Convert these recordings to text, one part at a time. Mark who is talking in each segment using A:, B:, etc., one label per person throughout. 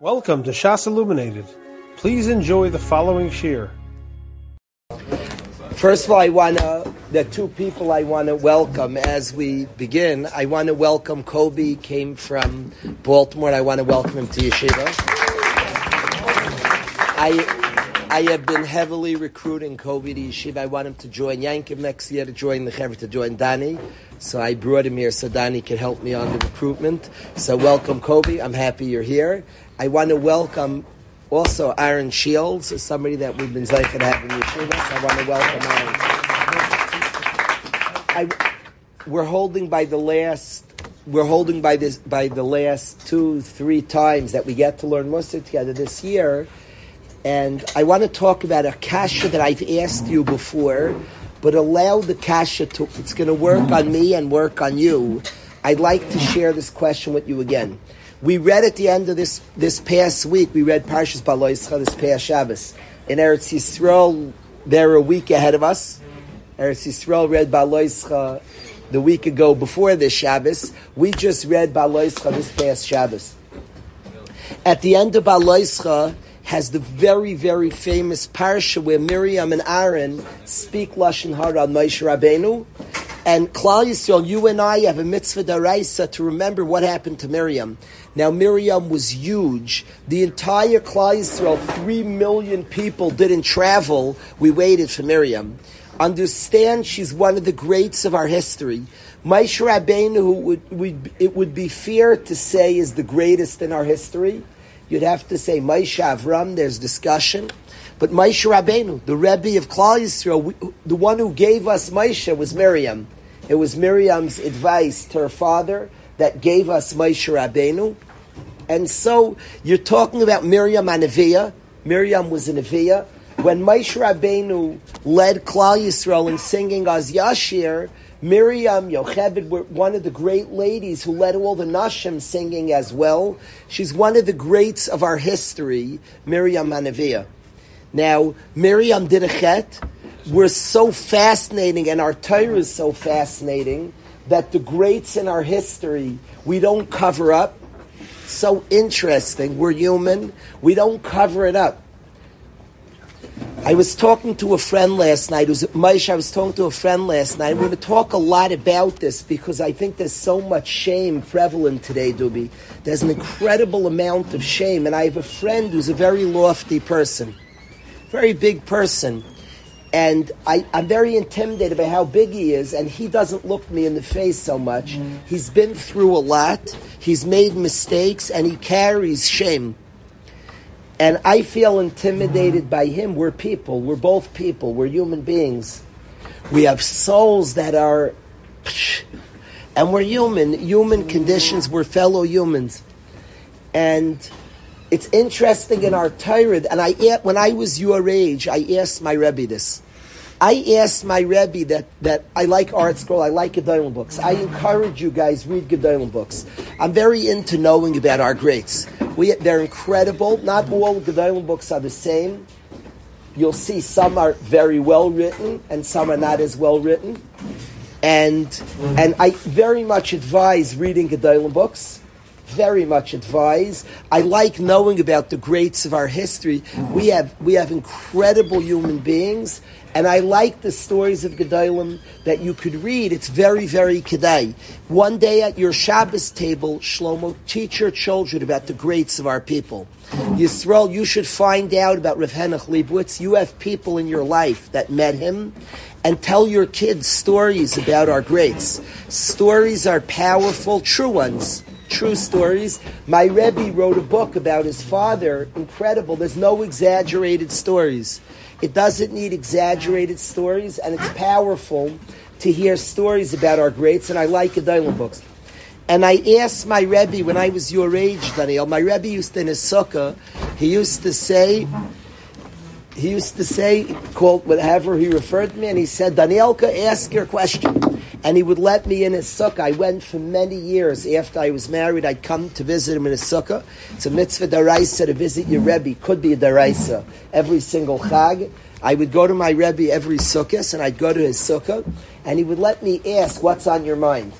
A: Welcome to Shas Illuminated. Please enjoy the following shiur.
B: First of all, I want to, the two people I want to welcome as we begin. I want to welcome Kobe, came from Baltimore. I want to welcome him to Yeshiva. I, I have been heavily recruiting Kobe to Yeshiva. I want him to join Yankiv next year, to join the Chever, to join Danny. So I brought him here so Danny can help me on the recruitment. So welcome, Kobe. I'm happy you're here. I want to welcome also Aaron Shields, somebody that we've been zeicher having yeshiva. So I want to welcome Aaron. I, we're holding by the last. We're holding by this by the last two, three times that we get to learn Mussar together this year, and I want to talk about a kasha that I've asked you before, but allow the kasha to. It's going to work on me and work on you. I'd like to share this question with you again. We read at the end of this this past week. We read Parshas Behaaloscha this past Shabbos in Eretz Yisrael. They're a week ahead of us. Eretz Yisrael read Behaaloscha the week ago before this Shabbos. We just read Behaaloscha this past Shabbos. At the end of Behaaloscha has the very very famous parsha where Miriam and Aaron speak lashon hara on Moshe Rabbeinu. And Klal Yisrael, you and I have a mitzvah daraisa to remember what happened to Miriam. Now Miriam was huge. The entire Klal Yisrael, three million people didn't travel. We waited for Miriam. Understand, she's one of the greats of our history. Moshe Rabbeinu, who would, would, it would be fair to say is the greatest in our history. You'd have to say Moshe Avram. There's discussion. But Moshe Rabbeinu, the Rebbe of Klal Yisrael, we, the one who gave us Moshe was Miriam. It was Miriam's advice to her father that gave us Moshe Rabbeinu. And so you're talking about Miriam and Neviah. Miriam was a Neviah. When Moshe Rabbeinu led Klal Yisrael in singing Az Yashir, Miriam Yocheved were one of the great ladies who led all the Nashim singing as well. She's one of the greats of our history, Miriam Neviah. Now, Miriam did a chet. We're so fascinating, and our Torah is so fascinating that the greats in our history we don't cover up. So interesting. We're human. We don't cover it up. I was talking to a friend last night. It was Moshe. I was talking to a friend last night. We're going to talk a lot about this because I think there's so much shame prevalent today, Dubi. There's an incredible amount of shame, and I have a friend who's a very lofty person, very big person, and I, am very intimidated by how big he is, and he doesn't look me in the face so much. Mm. He's been through a lot. He's made mistakes, and he carries shame. And I feel intimidated by him. We're people. We're both people. We're human beings. We have souls that are, and we're human. Human conditions. We're fellow humans. And it's interesting in our Torah, and I when I was your age, I asked my Rebbe this. I asked my Rebbe that, that I like ArtScroll, I like Gedolim books. I encourage you guys read Gedolim books. I'm very into knowing about our greats. We, they're incredible. Not all Gedolim books are the same. You'll see some are very well written and some are not as well written. And and I very much advise reading Gedolim books very much advise. I like knowing about the greats of our history. We have we have incredible human beings, and I like the stories of Gedolim that you could read. It's very, very kedai. One day at your Shabbos table, Shlomo, teach your children about the greats of our people. Yisrael, you should find out about Rav Henoch Leibowitz. You have people in your life that met him, and tell your kids stories about our greats. Stories are powerful, true ones true stories. My Rebbe wrote a book about his father. Incredible. There's no exaggerated stories. It doesn't need exaggerated stories, and it's powerful to hear stories about our greats, and I like Gedolim books. And I asked my Rebbe when I was your age, Daniel, my Rebbe used to in his sukkah, he used to say, he used to say, quote, whatever he referred to me, and he said, Danielka, ask your question. And he would let me in his sukkah. I went for many years after I was married. I'd come to visit him in his sukkah. It's a mitzvah daraisa to visit your Rebbe. Could be a daraisa. Every single chag. I would go to my Rebbe every sukkah, and I'd go to his sukkah, and he would let me ask, what's on your mind?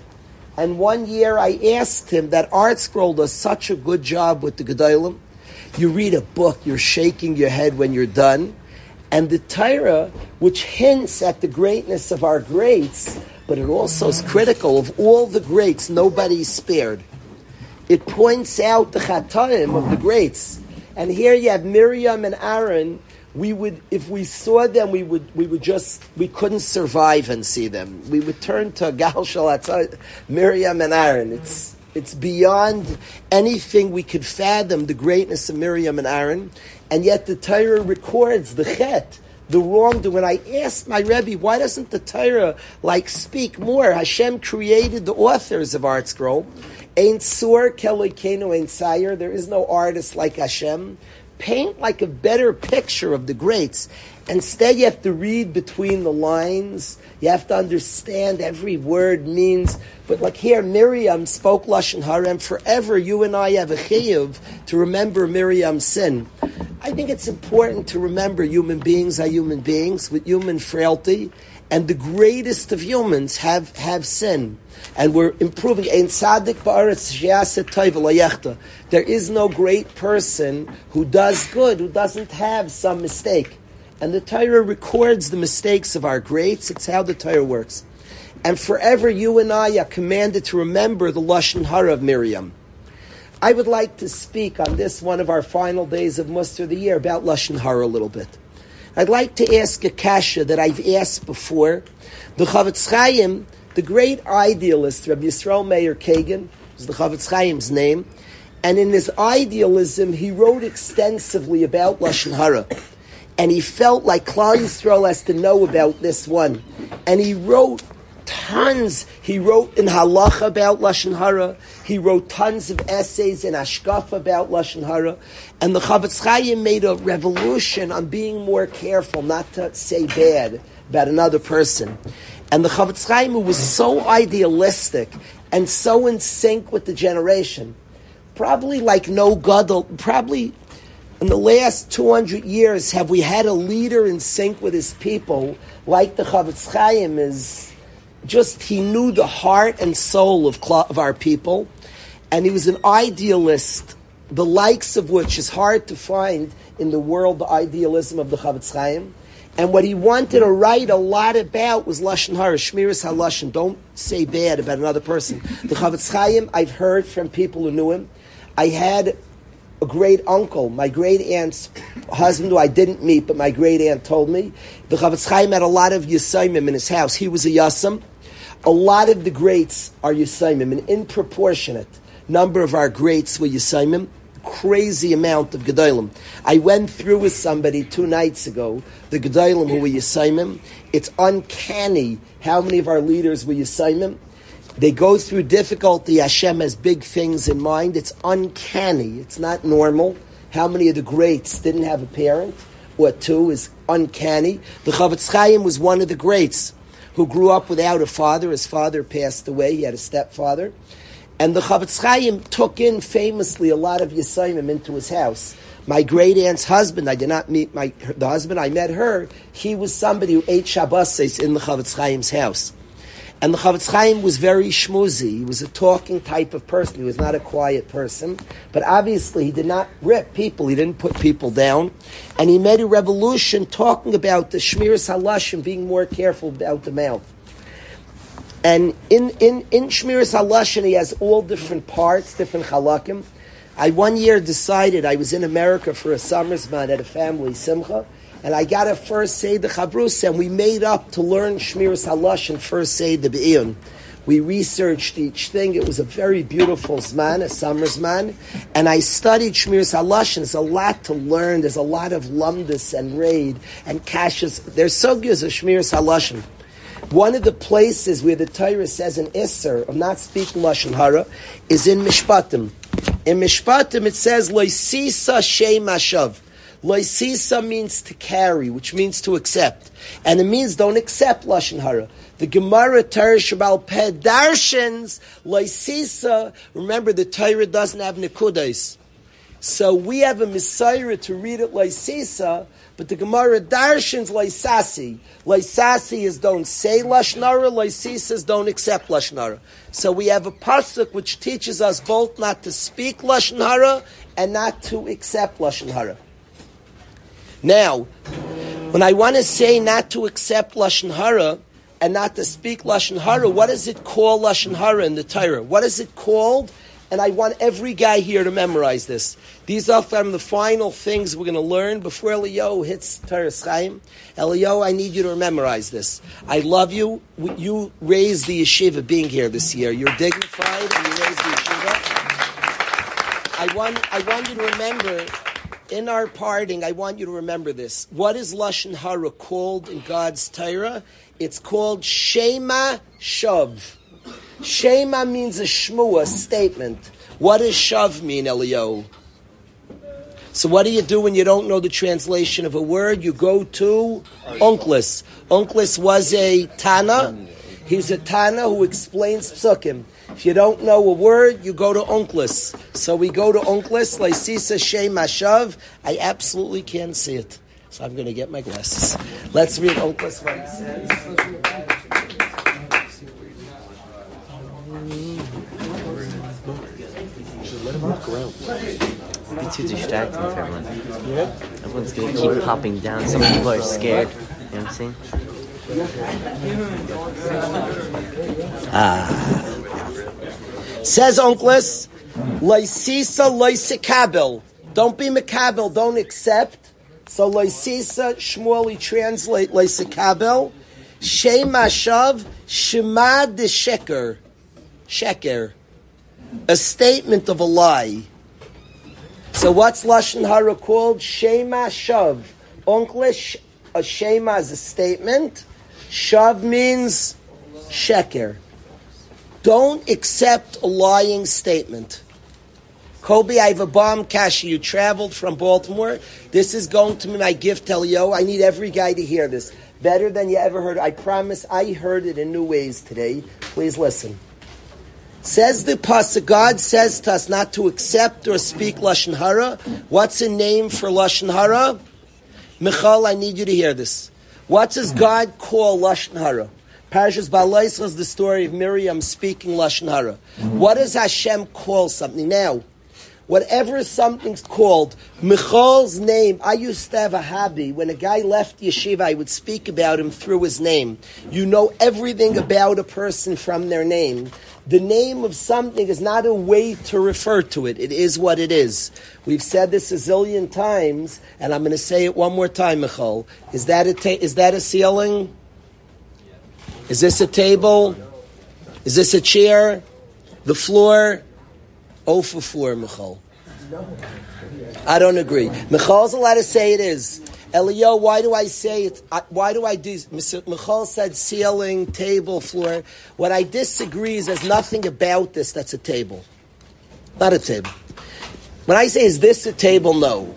B: And one year I asked him that Art Scroll does such a good job with the Gedolim, You read a book, you're shaking your head when you're done. And the Torah, which hints at the greatness of our greats, but it also is critical of all the greats, nobody is spared. It points out the chataim of the greats. And here you have Miriam and Aaron. We would, if we saw them, we would, we would just, we couldn't survive and see them. We would turn to Gal Shalat, Miriam and Aaron. It's, it's beyond anything we could fathom the greatness of Miriam and Aaron, and yet the Torah records the chet, the wrongdoing. When I asked my Rebbe, why doesn't the Torah like speak more? Hashem created the authors of Art Scroll. Ain't sur kelikenu ain't sire. There is no artist like Hashem. Paint like a better picture of the greats. Instead, you have to read between the lines. You have to understand every word means. But like here, Miriam spoke lashon and forever you and I have a chiyuv to remember Miriam's sin. I think it's important to remember human beings are human beings with human frailty, and the greatest of humans have have sin, and we're improving. There is no great person who does good who doesn't have some mistake. And the Torah records the mistakes of our greats. It's how the Torah works. And forever you and I are commanded to remember the Lashon Hara of Miriam. I would like to speak on this one of our final days of Mussar of the year about Lashon Hara a little bit. I'd like to ask a kasha that I've asked before. The Chofetz Chaim, the great idealist, Rabbi Yisrael Meir Kagan, is the Chofetz Chaim's name, and in his idealism, he wrote extensively about Lashon Hara and he felt like Klal Yisrael has to know about this one. And he wrote tons. He wrote in Halacha about Lashon Hara. He wrote tons of essays in Ashkaf about Lashon Hara. And the Chofetz Chaim made a revolution on being more careful, not to say bad about another person. And the Chofetz Chaim was so idealistic and so in sync with the generation. Probably like no Gadol, probably in the last 200 years, have we had a leader in sync with his people like the Chofetz Chaim is just, he knew the heart and soul of, of our people, and he was an idealist, the likes of which is hard to find in the world, the idealism of the Chofetz Chaim. And what he wanted to write a lot about was Lashon Hara, Shmiras HaLashon. Don't say bad about another person. The Chofetz Chaim, I've heard from people who knew him. I had a great uncle, my great aunt's husband, who I didn't meet, but my great aunt told me. The Chofetz Chaim had a lot of Yisaimim in his house. He was a Yasam. A lot of the greats are Yisaimim, an in number of our greats were Yisaimim. Crazy amount of Gedolim. I went through with somebody two nights ago, the Gedolim who were Yisaimim. It's uncanny how many of our leaders were Yisaimim. They go through difficulty. Hashem has big things in mind. It's uncanny. It's not normal. How many of the greats didn't have a parent or two is uncanny. The Chofetz Chaim was one of the greats who grew up without a father. His father passed away. He had a stepfather. And the Chofetz Chaim took in famously a lot of Yisayim into his house. My great aunt's husband, I did not meet my the husband, I met her. He was somebody who ate Shabbos in the Chofetz Chaim's house. And the Chofetz Chaim was very schmoozy. He was a talking type of person. He was not a quiet person. But obviously, he did not rip people. He didn't put people down. And he made a revolution talking about the Shmiras Halash and being more careful about the mouth. And in, in, in Shmiras HaLashon, he has all different parts, different halakim. I one year decided, I was in America for a summer's month at a family simcha, and I got a first say the Chabrus, and we made up to learn Shmiras Halash and first say the Be'iyun. We researched each thing. It was a very beautiful zman, a summer zman, and I studied Shmiras HaLashon, and there's a lot to learn. There's a lot of lumdus and raid and kashas. There's so good as Halash. One of the places where the Torah says an Isser of not speaking Lashon Hara is in Mishpatim. In Mishpatim it says, Loisisa Shem Ashav. Loisisa means to carry, which means to accept. And it means don't accept Lashon Hara. The Gemara Torah Shabal Peh darshans Loisisa. Remember, the Torah doesn't have Nikudas. So we have a mesorah to read it Loisisa, but the Gemara darshans Loisasi. Loisasi is don't say Lashnara, Loisisa is don't accept Lashnara. So we have a pasuk which teaches us both not to speak Lashnara and not to accept Lashnara. Now, when I want to say not to accept Lashnara, and not to speak lashon hara, what does it call lashon hara in the Torah? What is it called? And I want every guy here to memorize this. These are from the final things we're going to learn before Elio hits Teres Chaim. Elio, I need you to memorize this. I love you. You raised the yeshiva being here this year. You're dignified and you raised the yeshiva. I want, I want you to remember, in our parting, I want you to remember this. What is Lashon Hara called in God's Torah? It's called Shema Shav. Shema means a shmua, statement. What does shav mean, Elio? So what do you do when you don't know the translation of a word? You go to Onkelos. Onkelos was a Tana. He's a Tana who explains psukim. If you don't know a word, you go to Onkelos. So we go to Onkelos, Laisisa Shem Mashav. I absolutely can't see it. So I'm going to get my glasses. Let's read Onkelos what he says.
C: Be too distracting for everyone. Everyone's gonna keep popping down. Some people are scared. You know what I'm saying? Ah.
B: Says Onkelos, Laisisa Laisikabel. Don't be Makabel, don't accept. So Laisisa, Shmueli translate Laisikabel. Shem Mashav, Shema de Sheker. Sheker. A statement of a lie. So what's Lashon Hara called? Shema Shav. Onkelos, a Shema is a statement. Shav means Sheker. Don't accept a lying statement. Kobe, I have a bomb cash. You traveled from Baltimore. This is going to be my gift, Elio. I need every guy to hear this. Better than you ever heard. I promise I heard it in new ways today. Please listen. Says the pasuk, God says to us not to accept or speak lashon hara. What's a name for lashon hara? Michal, I need you to hear this. What does God call lashon hara? Parashas Balais was the story of Miriam speaking lashon hara. What does Hashem call something now? Whatever something's called, Michal's name, I used to have a hobby. When a guy left yeshiva, I would speak about him through his name. You know everything about a person from their name. The name of something is not a way to refer to it. It is what it is. We've said this a zillion times, and I'm going to say it one more time, Michal. Is that a, ta- is that a ceiling? Is this a table? Is this a chair? The floor? Oh for Michal. I don't agree. Michal's allowed to say it is. Elio, why do I say it? Why do I do? Michal said ceiling, table, floor. What I disagree is there's nothing about this that's a table. Not a table. When I say, is this a table? No.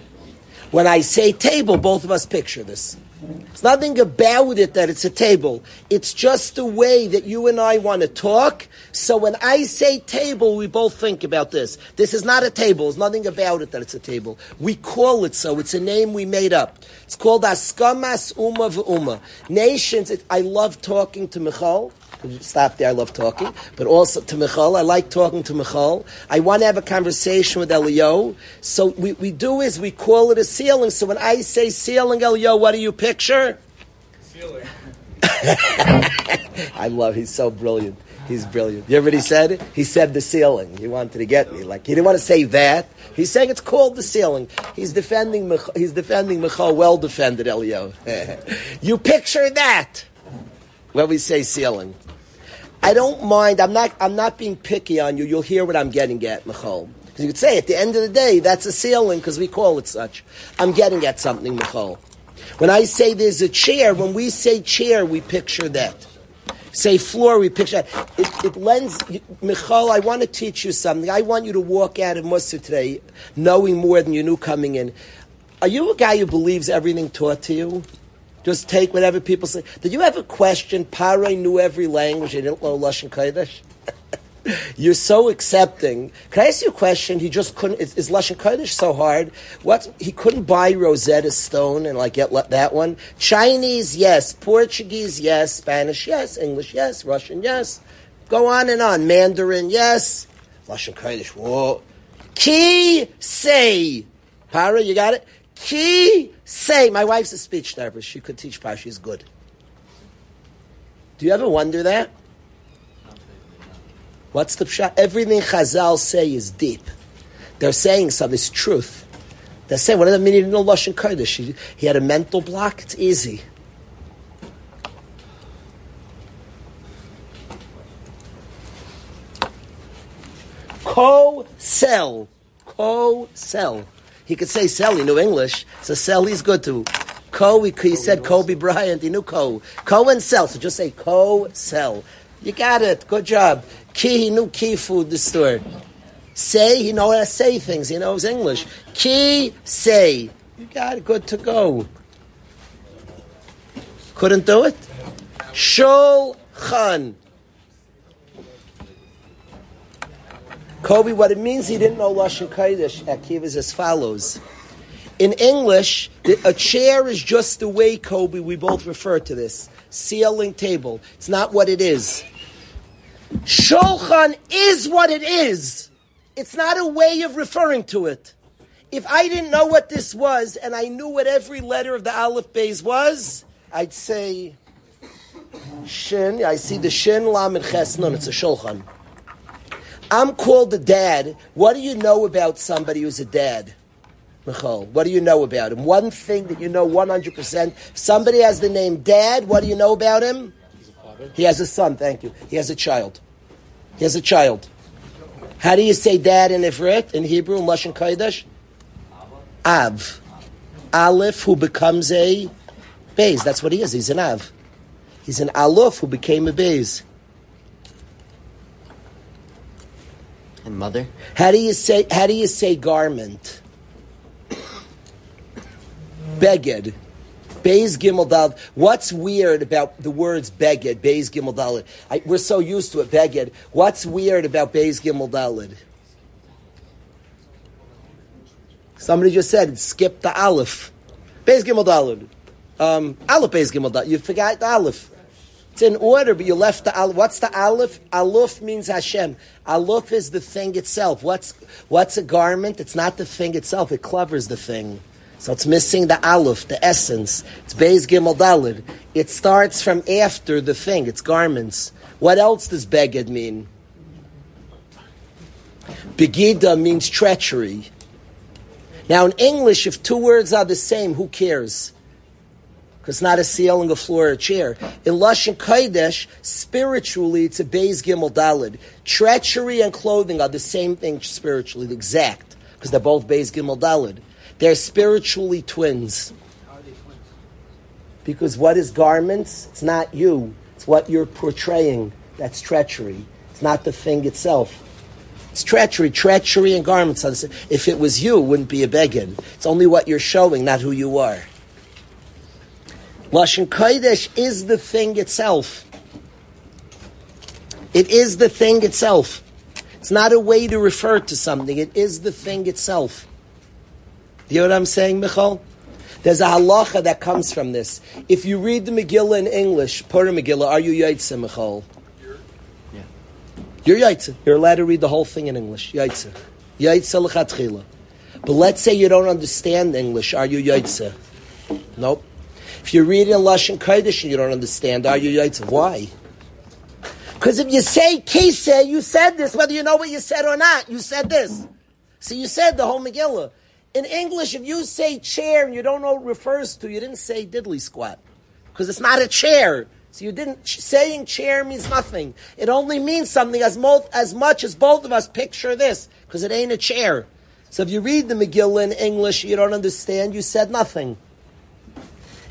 B: When I say table, both of us picture this. It's nothing about it that it's a table. It's just the way that you and I want to talk. So when I say table, we both think about this. This is not a table. There's nothing about it that it's a table. We call it so. It's a name we made up. It's called Askamas Uma V'Uma. Nations, it, I love talking to Michal. Stop there, I love talking. But also to Michal, I like talking to Michal. I want to have a conversation with Elio. So we, we do is we call it a ceiling. So when I say ceiling, Elio, what do you picture? Ceiling. I love. He's so brilliant. He's brilliant. You hear what he said? He said the ceiling. He wanted to get me. Like he didn't want to say that. He's saying it's called the ceiling. He's defending. Mich- He's defending Michal. Well defended, Elio. you picture that when we say ceiling. I don't mind. I'm not. I'm not being picky on you. You'll hear what I'm getting at, Michal. Because you could say at the end of the day, that's a ceiling because we call it such. I'm getting at something, Michal. When I say there's a chair, when we say chair, we picture that. Say floor, we picture that. It, it lends, Michal, I want to teach you something. I want you to walk out of Mussar today knowing more than you knew coming in. Are you a guy who believes everything taught to you? Just take whatever people say. Did you ever question Pare knew every language and didn't know Lashon Kodesh? You're so accepting. Can I ask you a question? He just couldn't. Is, is Lashon Kodesh so hard? What he couldn't buy Rosetta Stone and like get that one. Chinese, yes. Portuguese, yes. Spanish, yes. English, yes. Russian, yes. Go on and on. Mandarin, yes. Lashon Kodesh, whoa. Ki say. Para, you got it? Ki say. My wife's a speech therapist. She could teach Para. She's good. Do you ever wonder that? What's the pshat? Everything Chazal say is deep. They're saying something. It's truth. They're saying, what does that mean? He didn't know Lashon Kodesh. He, he had a mental block. It's easy. Co-sell. Co-sell. He could say sell, he knew English. So sell, he's good to. Co, he, he said Kobe Bryant, he knew co. Co and sell, so just say co-sell. You got it, good job. Key, he knew key food, the store. Say, he knows how to say things, he knows English. Key, say. You got it, good to go. Couldn't do it? Shulchan. Kobe, what it means he didn't know Lashon Kodesh, Akiva is as follows. In English, a chair is just the way, Kobe, we both refer to this. Ceiling table. It's not what it is. Shulchan is what it is. It's not a way of referring to it. If I didn't know what this was and I knew what every letter of the Aleph Beis was, I'd say Shin. I see the Shin, Lam, and Ches. No, it's a Shulchan. I'm called a dad. What do you know about somebody who's a dad? Michal, what do you know about him? One thing that you know 100%. Somebody has the name dad. What do you know about him? He has a son, thank you. He has a child. He has a child. How do you say dad in Ivrit, in Hebrew, in Lashon Kodesh? Av. Aleph, who becomes a Beis. That's what he is. He's an Av. He's an Aleph who became a Beis.
C: And mother?
B: How do you say? How do you say garment? Beged. Beis Gimel. What's weird about the words Beged, Beis Gimel Dalid? I, we're so used to it, Beged. What's weird about Beis Gimel? Somebody just said skip the Aleph. Beis Gimel. Um, Aleph Beis Gimel. You forgot the Aleph. It's in order, but you left the Aleph. What's the Aleph? Aleph means Hashem. Aleph is the thing itself. What's what's a garment? It's not the thing itself. It covers the thing. So it's missing the Aleph, the essence. It's Beis Gimel Dalid. It starts from after the thing. It's garments. What else does Beged mean? Begida means treachery. Now in English, if two words are the same, who cares? Because it's not a ceiling, a floor, or a chair. In Lashon Kodesh, spiritually, it's a Beis Gimel Dalid. Treachery and clothing are the same thing spiritually, the exact, because they're both Beis Gimel Dalid. They're spiritually twins. Are they twins? Because what is garments? It's not you. It's what you're portraying. That's treachery. It's not the thing itself. It's treachery. Treachery and garments. If it was you, it wouldn't be a beggar. It's only what you're showing, not who you are. Lashon Kodesh is the thing itself. It is the thing itself. It's not a way to refer to something. It is the thing itself. Do you know what I'm saying, Michal? There's a halacha that comes from this. If you read the Megillah in English, Purim Megillah, are you Yaitse, Michal?
C: Yeah.
B: You're Yaitse. You're allowed to read the whole thing in English. Yaitse. Yaitse l'chatchila. But let's say you don't understand English. Are you Yaitse? Nope. If you read in Lashon Kodesh and you don't understand, are you Yaitse? Why? Because if you say Kise, you said this, whether you know what you said or not. You said this. So you said the whole Megillah. In English, if you say chair and you don't know what it refers to, you didn't say diddly squat. Because it's not a chair. So you didn't, saying chair means nothing. It only means something as, mo- as much as both of us picture this, because it ain't a chair. So if you read the Megillah in English, you don't understand, you said nothing.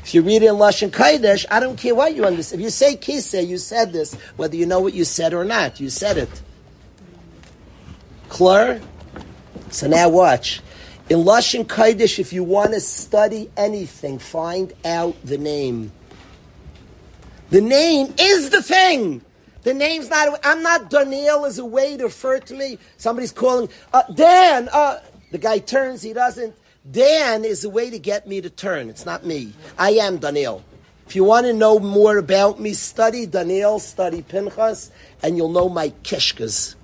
B: If you read it in Lashon Kodesh, I don't care what you understand. If you say Kiseh, you said this, whether you know what you said or not. You said it. Clear? So now watch. In Lashon Kodesh, if you want to study anything, find out the name. The name is the thing. The name's not. I'm not Daniel as a way to refer to me. Somebody's calling uh, Dan. Uh, the guy turns. He doesn't. Dan is a way to get me to turn. It's not me. I am Daniel. If you want to know more about me, study Daniel, study Pinchas, and you'll know my kishkas.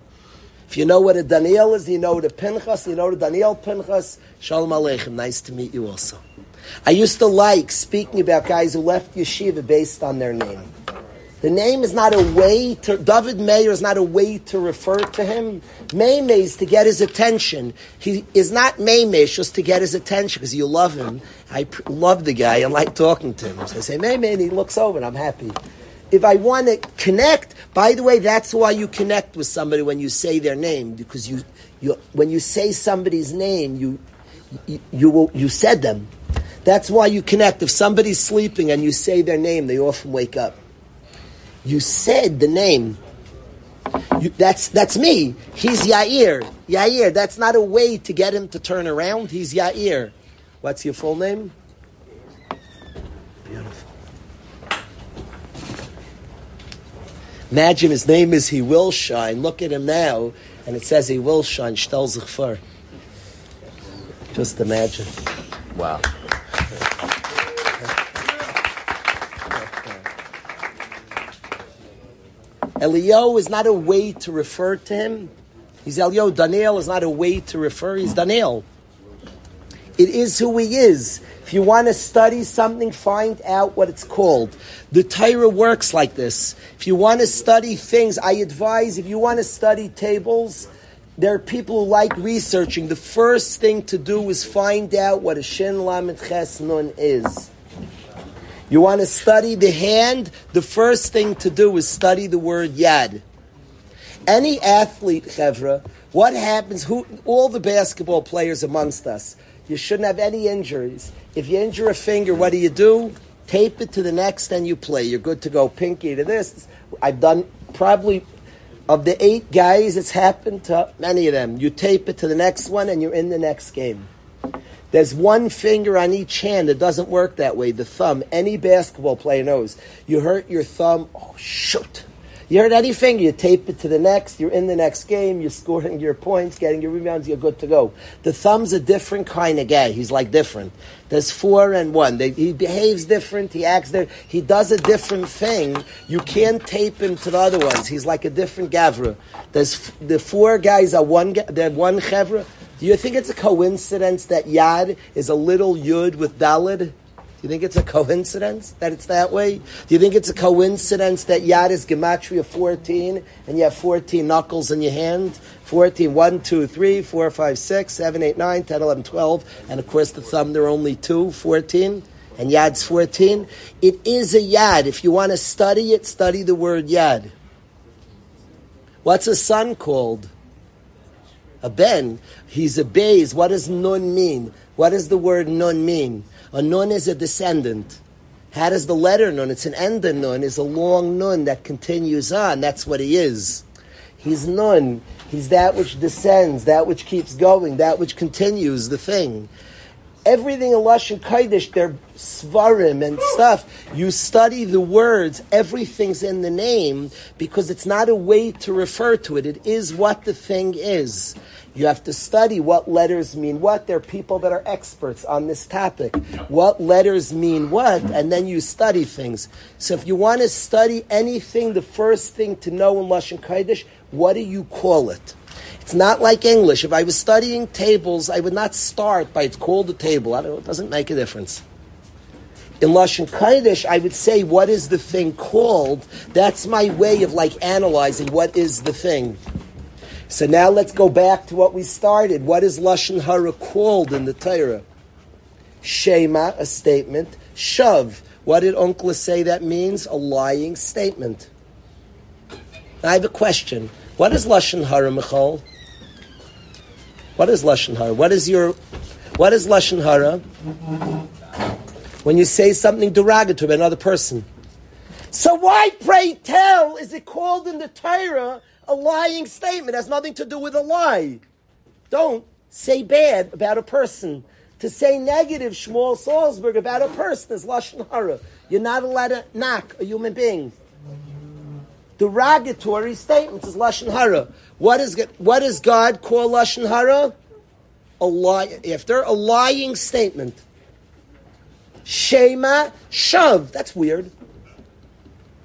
B: If you know what a Daniel is, you know what a Pinchas, you know a Daniel Pinchas, Shalom Aleichem. Nice to meet you also. I used to like speaking about guys who left yeshiva based on their name. The name is not a way to, David Meir is not a way to refer to him. Meimei is to get his attention. He is not Meimei just to get his attention because you love him. I love the guy. I like talking to him. So I say Meimei and he looks over and I'm happy. If I want to connect, by the way, that's why you connect with somebody when you say their name because you, you when you say somebody's name, you, you, you, you said them. That's why you connect. If somebody's sleeping and you say their name, they often wake up. You said the name. You, that's that's me. He's Yair. Yair. That's not a way to get him to turn around. He's Yair. What's your full name? Beautiful. Imagine his name is He Will Shine. Look at him now, and it says He Will Shine. Shtel. Just imagine.
C: Wow.
B: Elio is not a way to refer to him. He's Elio. Daniel is not a way to refer. He's Daniel. It is who he is. If you want to study something, find out what it's called. The Torah works like this. If you want to study things, I advise if you want to study tables, there are people who like researching. The first thing to do is find out what a Shin Lamed Ches Nun is. You want to study the hand, the first thing to do is study the word yad. Any athlete, Chevra, what happens, who, all the basketball players amongst us, you shouldn't have any injuries. If you injure a finger, what do you do? Tape it to the next and you play. You're good to go. Pinky to this. I've done probably of the eight guys, it's happened to many of them. You tape it to the next one and you're in the next game. There's one finger on each hand. It doesn't work that way. The thumb. Any basketball player knows. You hurt your thumb. Oh, shoot. You hurt any finger. You tape it to the next. You're in the next game. You're scoring your points, getting your rebounds. You're good to go. The thumb's a different kind of guy. He's like different. There's four and one. They, he behaves different. He acts there. He does a different thing. You can't tape him to the other ones. He's like a different gavra. There's the four guys are one. They're one chevra. Do you think it's a coincidence that Yad is a little Yud with Dalid? Do you think it's a coincidence that it's that way? Do you think it's a coincidence that Yad is Gematria 14 and you have 14 knuckles in your hand? 14, 1, 2, 3, 4, 5, 6, 7, 8, 9, 10, 11, 12. And of course the thumb, there are only two, 14. And Yad's 14. It is a Yad. If you want to study it, study the word Yad. What's a son called? A ben, he's a beis. What does nun mean? What does the word nun mean? A nun is a descendant. How does the letter nun? It's an ender nun, is a long nun that continues on. That's what he is. He's nun. He's that which descends, that which keeps going, that which continues the thing. Everything in Lashon Kodesh, they're svarim and stuff. You study the words, everything's in the name because it's not a way to refer to it. It is what the thing is. You have to study what letters mean what. There are people that are experts on this topic. What letters mean what, and then you study things. So if you want to study anything, the first thing to know in Lashon Kodesh, what do you call it? It's not like English. If I was studying tables, I would not start by it's called a table. I don't know, it doesn't make a difference. In Lashon Kodesh, I would say, what is the thing called? That's my way of like analyzing what is the thing. So now let's go back to what we started. What is Lashon Hara called in the Torah? Shema, a statement. Shav, what did Onkelos say that means? A lying statement. I have a question. What is Lashon Hara, Michal? What is Lashon Hara? What is your, what is Lashon Hara? When you say something derogatory about another person. So why, pray tell, is it called in the Torah a lying statement has nothing to do with a lie. Don't say bad about a person. To say negative, Shmuel Salzburg about a person is Lashon Hara. You're not allowed to knock a human being. Derogatory statements is Lashon Hara. What is, what does God call Lashon Hara? A lie, after a lying statement. Shema Shav. That's weird.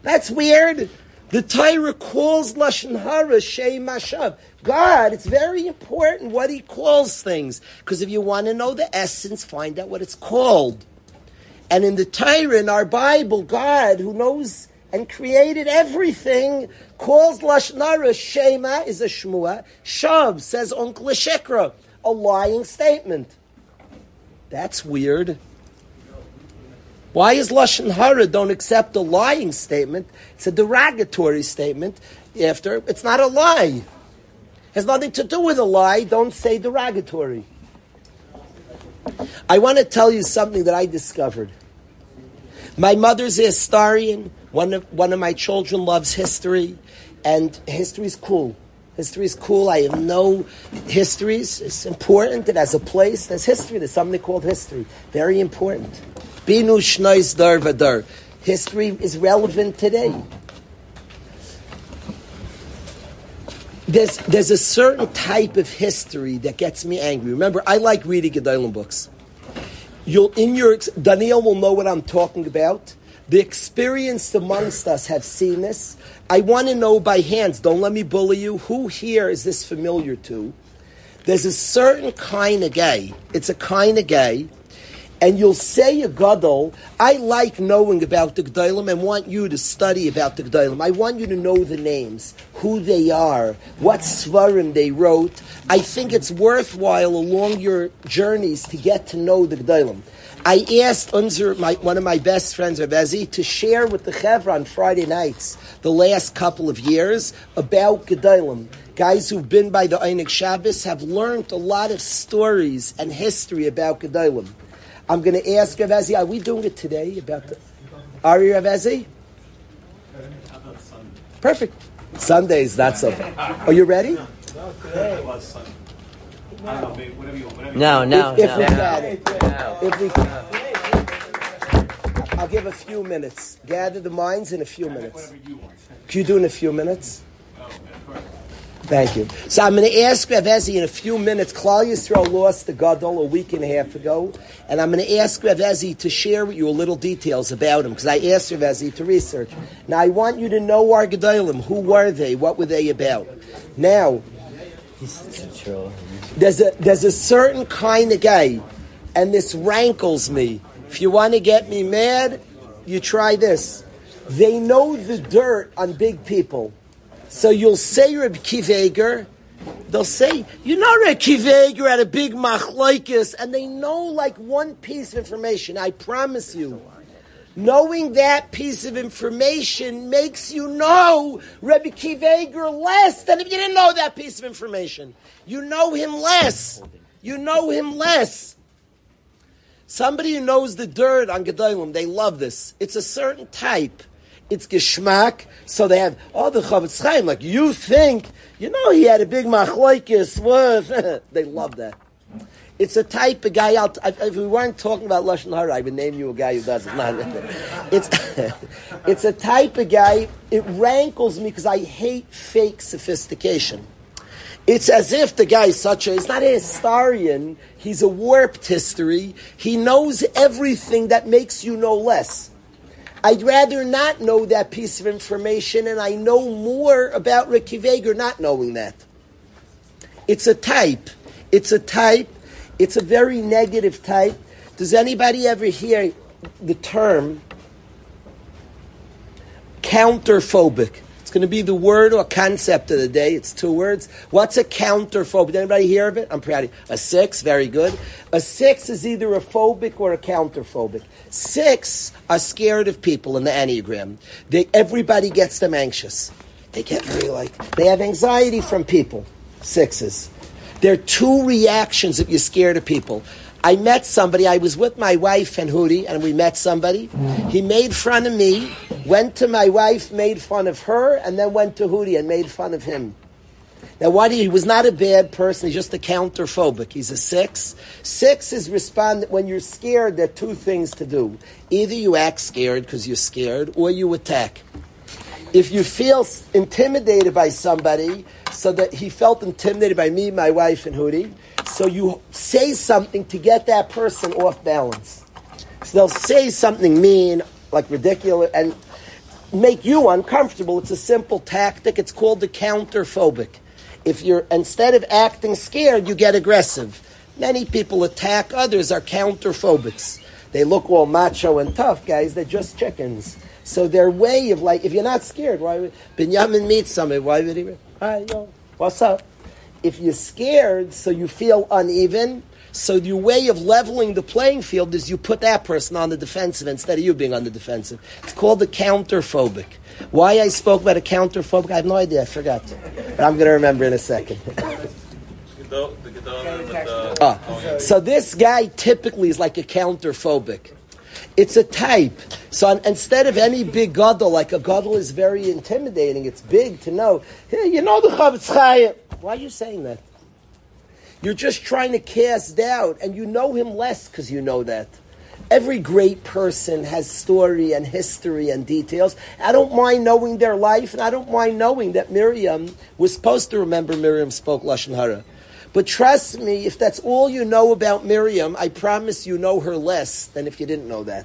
B: That's weird. The Torah calls Lashon Hara shema Mashav. God, it's very important what He calls things. Because if you want to know the essence, find out what it's called. And in the Torah, in our Bible, God, who knows and created everything, calls Lashon Hara Shema is a Shmua. Shav says Onkelos Shekra, a lying statement. That's weird. Why is Lashon Hara don't accept a lying statement? It's a derogatory statement after. It's not a lie. It has nothing to do with a lie. Don't say derogatory. I want to tell you something that I discovered. My mother's a historian. One of, one of my children loves history, and history is cool. History is cool. I have no histories. It's important. It has a place. There's history. There's something called history. Very important. Binu shnois dar vadar. History is relevant today. There's, there's a certain type of history that gets me angry. Remember, I like reading Gedolim books. You'll, in your, Daniel will know what I'm talking about. The experienced amongst us have seen this. I want to know by hands, don't let me bully you, who here is this familiar to? There's a certain kind of gay, It's a kind of gay, and you'll say a gadol, I like knowing about the Gedolim and want you to study about the Gedolim. I want you to know the names, who they are, what svarim they wrote. I think it's worthwhile along your journeys to get to know the Gedolim. I asked Unzer, my, one of my best friends, Rebezi, to share with the Chevra on Friday nights the last couple of years about Gedolim. Guys who've been by the Oneg Shabbos have learned a lot of stories and history about Gedolim. I'm going to ask Ravezi, are we doing it today about the... Are you Ravezi? Perfect. Sunday is not so Are you ready?
C: No, no, no,
B: if, if
C: no.
B: we
C: no.
B: got it. If we I'll give a few minutes. Gather the minds in a few minutes. Can you do in a few minutes? Thank you. So I'm going to ask Ravezi in a few minutes. Klal Yisrael lost the Gadol a week and a half ago, and I'm going to ask Ravezi to share with you a little details about him because I asked Ravezi to research. Now I want you to know our Gedolim. Who were they? What were they about? Now, there's a there's a certain kind of guy, and this rankles me. If you want to get me mad, you try this. They know the dirt on big people. So you'll say Reb Akiva Eiger, they'll say, you know Reb Akiva Eiger had a big machlaikis, and they know like one piece of information. I promise you. Knowing that piece of information makes you know Reb Akiva Eiger less than if you didn't know that piece of information. You know him less. You know him less. Somebody who knows the dirt on Gedolim, they love this. It's a certain type it's geschmack. So they have all oh, the Chofetz Chaim. Like you think, you know, he had a big machlokes. they love that. It's a type of guy. I'll, if we weren't talking about lashon hara, I would name you a guy who does it. it's it's a type of guy. It rankles me because I hate fake sophistication. It's as if the guy is such a, he's not a historian, he's a warped history. He knows everything that makes you know less. I'd rather not know that piece of information, and I know more about Reb Akiva Eiger not knowing that. It's a type. It's a type. It's a very negative type. Does anybody ever hear the term counterphobic? It's going to be the word or concept of the day. It's two words. What's a counterphobic? Anybody hear of it? I'm proud of you. A six, very good. A six is either a phobic or a counterphobic. Six are scared of people in the Enneagram. They, everybody gets them anxious. They get very like, they have anxiety from people. Sixes. There are two reactions if you're scared of people. I met somebody, I was with my wife and Hootie, and we met somebody. He made fun of me, went to my wife, made fun of her, and then went to Hootie and made fun of him. Now, why do you, he was not a bad person, he's just a counterphobic. He's a six. Six is respond when you're scared, there are two things to do. Either you act scared because you're scared, or you attack. If you feel intimidated by somebody, so that he felt intimidated by me, my wife, and Hootie, so you say something to get that person off balance. So they'll say something mean, like ridiculous, and make you uncomfortable. It's a simple tactic. It's called the counterphobic. If you're instead of acting scared, you get aggressive. Many people attack others are counterphobics. They look all macho and tough, guys. They're just chickens. So their way of like, if you're not scared, why would Binyamin meet somebody? Why would he? Hi, yo, what's up? If you're scared, so you feel uneven. So your way of leveling the playing field is you put that person on the defensive instead of you being on the defensive. It's called the counterphobic. Why I spoke about a counterphobic, I have no idea. I forgot. But I'm going to remember in a second. Ah, so this guy typically is like a counterphobic. It's a type. So instead of any big gadol, like a gadol is very intimidating. It's big to know. Hey, you know the Chofetz Chaim. Why are you saying that? You're just trying to cast doubt, and you know him less because you know that. Every great person has story and history and details. I don't mind knowing their life, and I don't mind knowing that Miriam was supposed to remember Miriam spoke Lashon Hara. But trust me, if that's all you know about Miriam, I promise you know her less than if you didn't know that.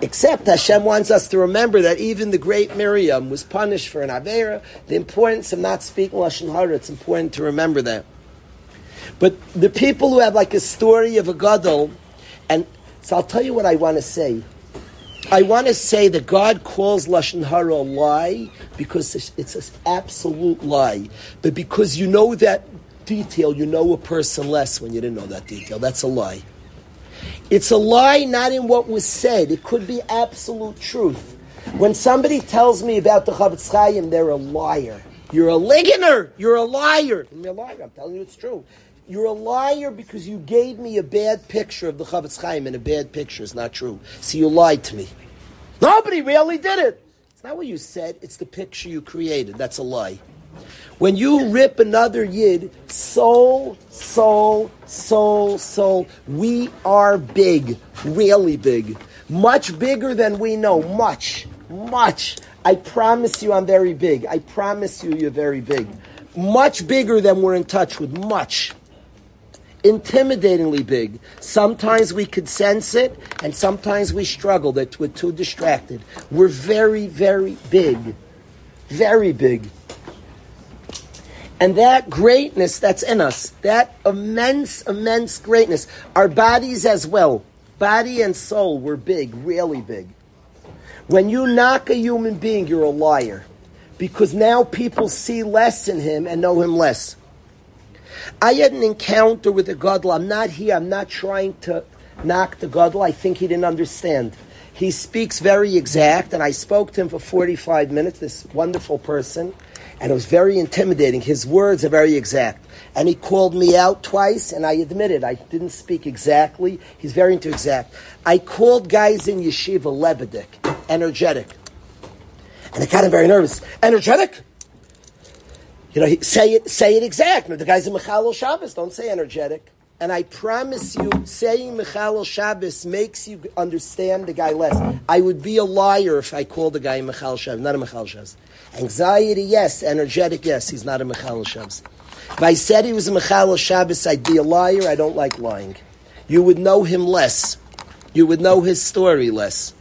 B: Except Hashem wants us to remember that even the great Miriam was punished for an Avera. The importance of not speaking Lashon Hara, it's important to remember that. But the people who have like a story of a Gadol, and so I'll tell you what I want to say. I want to say that God calls Lashon Hara a lie because it's an absolute lie. But because you know that detail, you know a person less when you didn't know that detail. That's a lie. It's a lie not in what was said. It could be absolute truth. When somebody tells me about the Chofetz Chaim, they're a liar. You're a liganer. You're a liar. I'm a liar. I'm telling you it's true. You're a liar because you gave me a bad picture of the Chofetz Chaim, and a bad picture is not true. So you lied to me. Nobody really did it. It's not what you said. It's the picture you created. That's a lie. When you rip another yid, soul, soul, soul, soul, we are big, really big. Much bigger than we know. Much, much. I promise you I'm very big. I promise you you're very big. Much bigger than we're in touch with. Much. Intimidatingly big. Sometimes we could sense it, and sometimes we struggle that we're too distracted. We're very, very big. Very big. And that greatness that's in us, that immense, immense greatness, our bodies as well, body and soul, were big, really big. When you knock a human being, you're a liar. Because now people see less in him and know him less. I had an encounter with a Gadol. I'm not here. I'm not trying to knock the Gadol. I think he didn't understand. He speaks very exact, and I spoke to him for 45 minutes, this wonderful person and it was very intimidating. His words are very exact. And he called me out twice, and I admitted I didn't speak exactly. He's very into exact. I called guys in yeshiva lebedik, energetic. And it got him very nervous. Energetic? You know, say it, say it exact. The guys in Michal Shabbos don't say energetic. And I promise you, saying Michal Shabbos makes you understand the guy less. I would be a liar if I called the guy Michal Shabbos, not a Michal Shabbos. Anxiety, yes. Energetic, yes. He's not a Michal Shabbos. If I said he was a Michal Shabbos, I'd be a liar. I don't like lying. You would know him less. You would know his story less.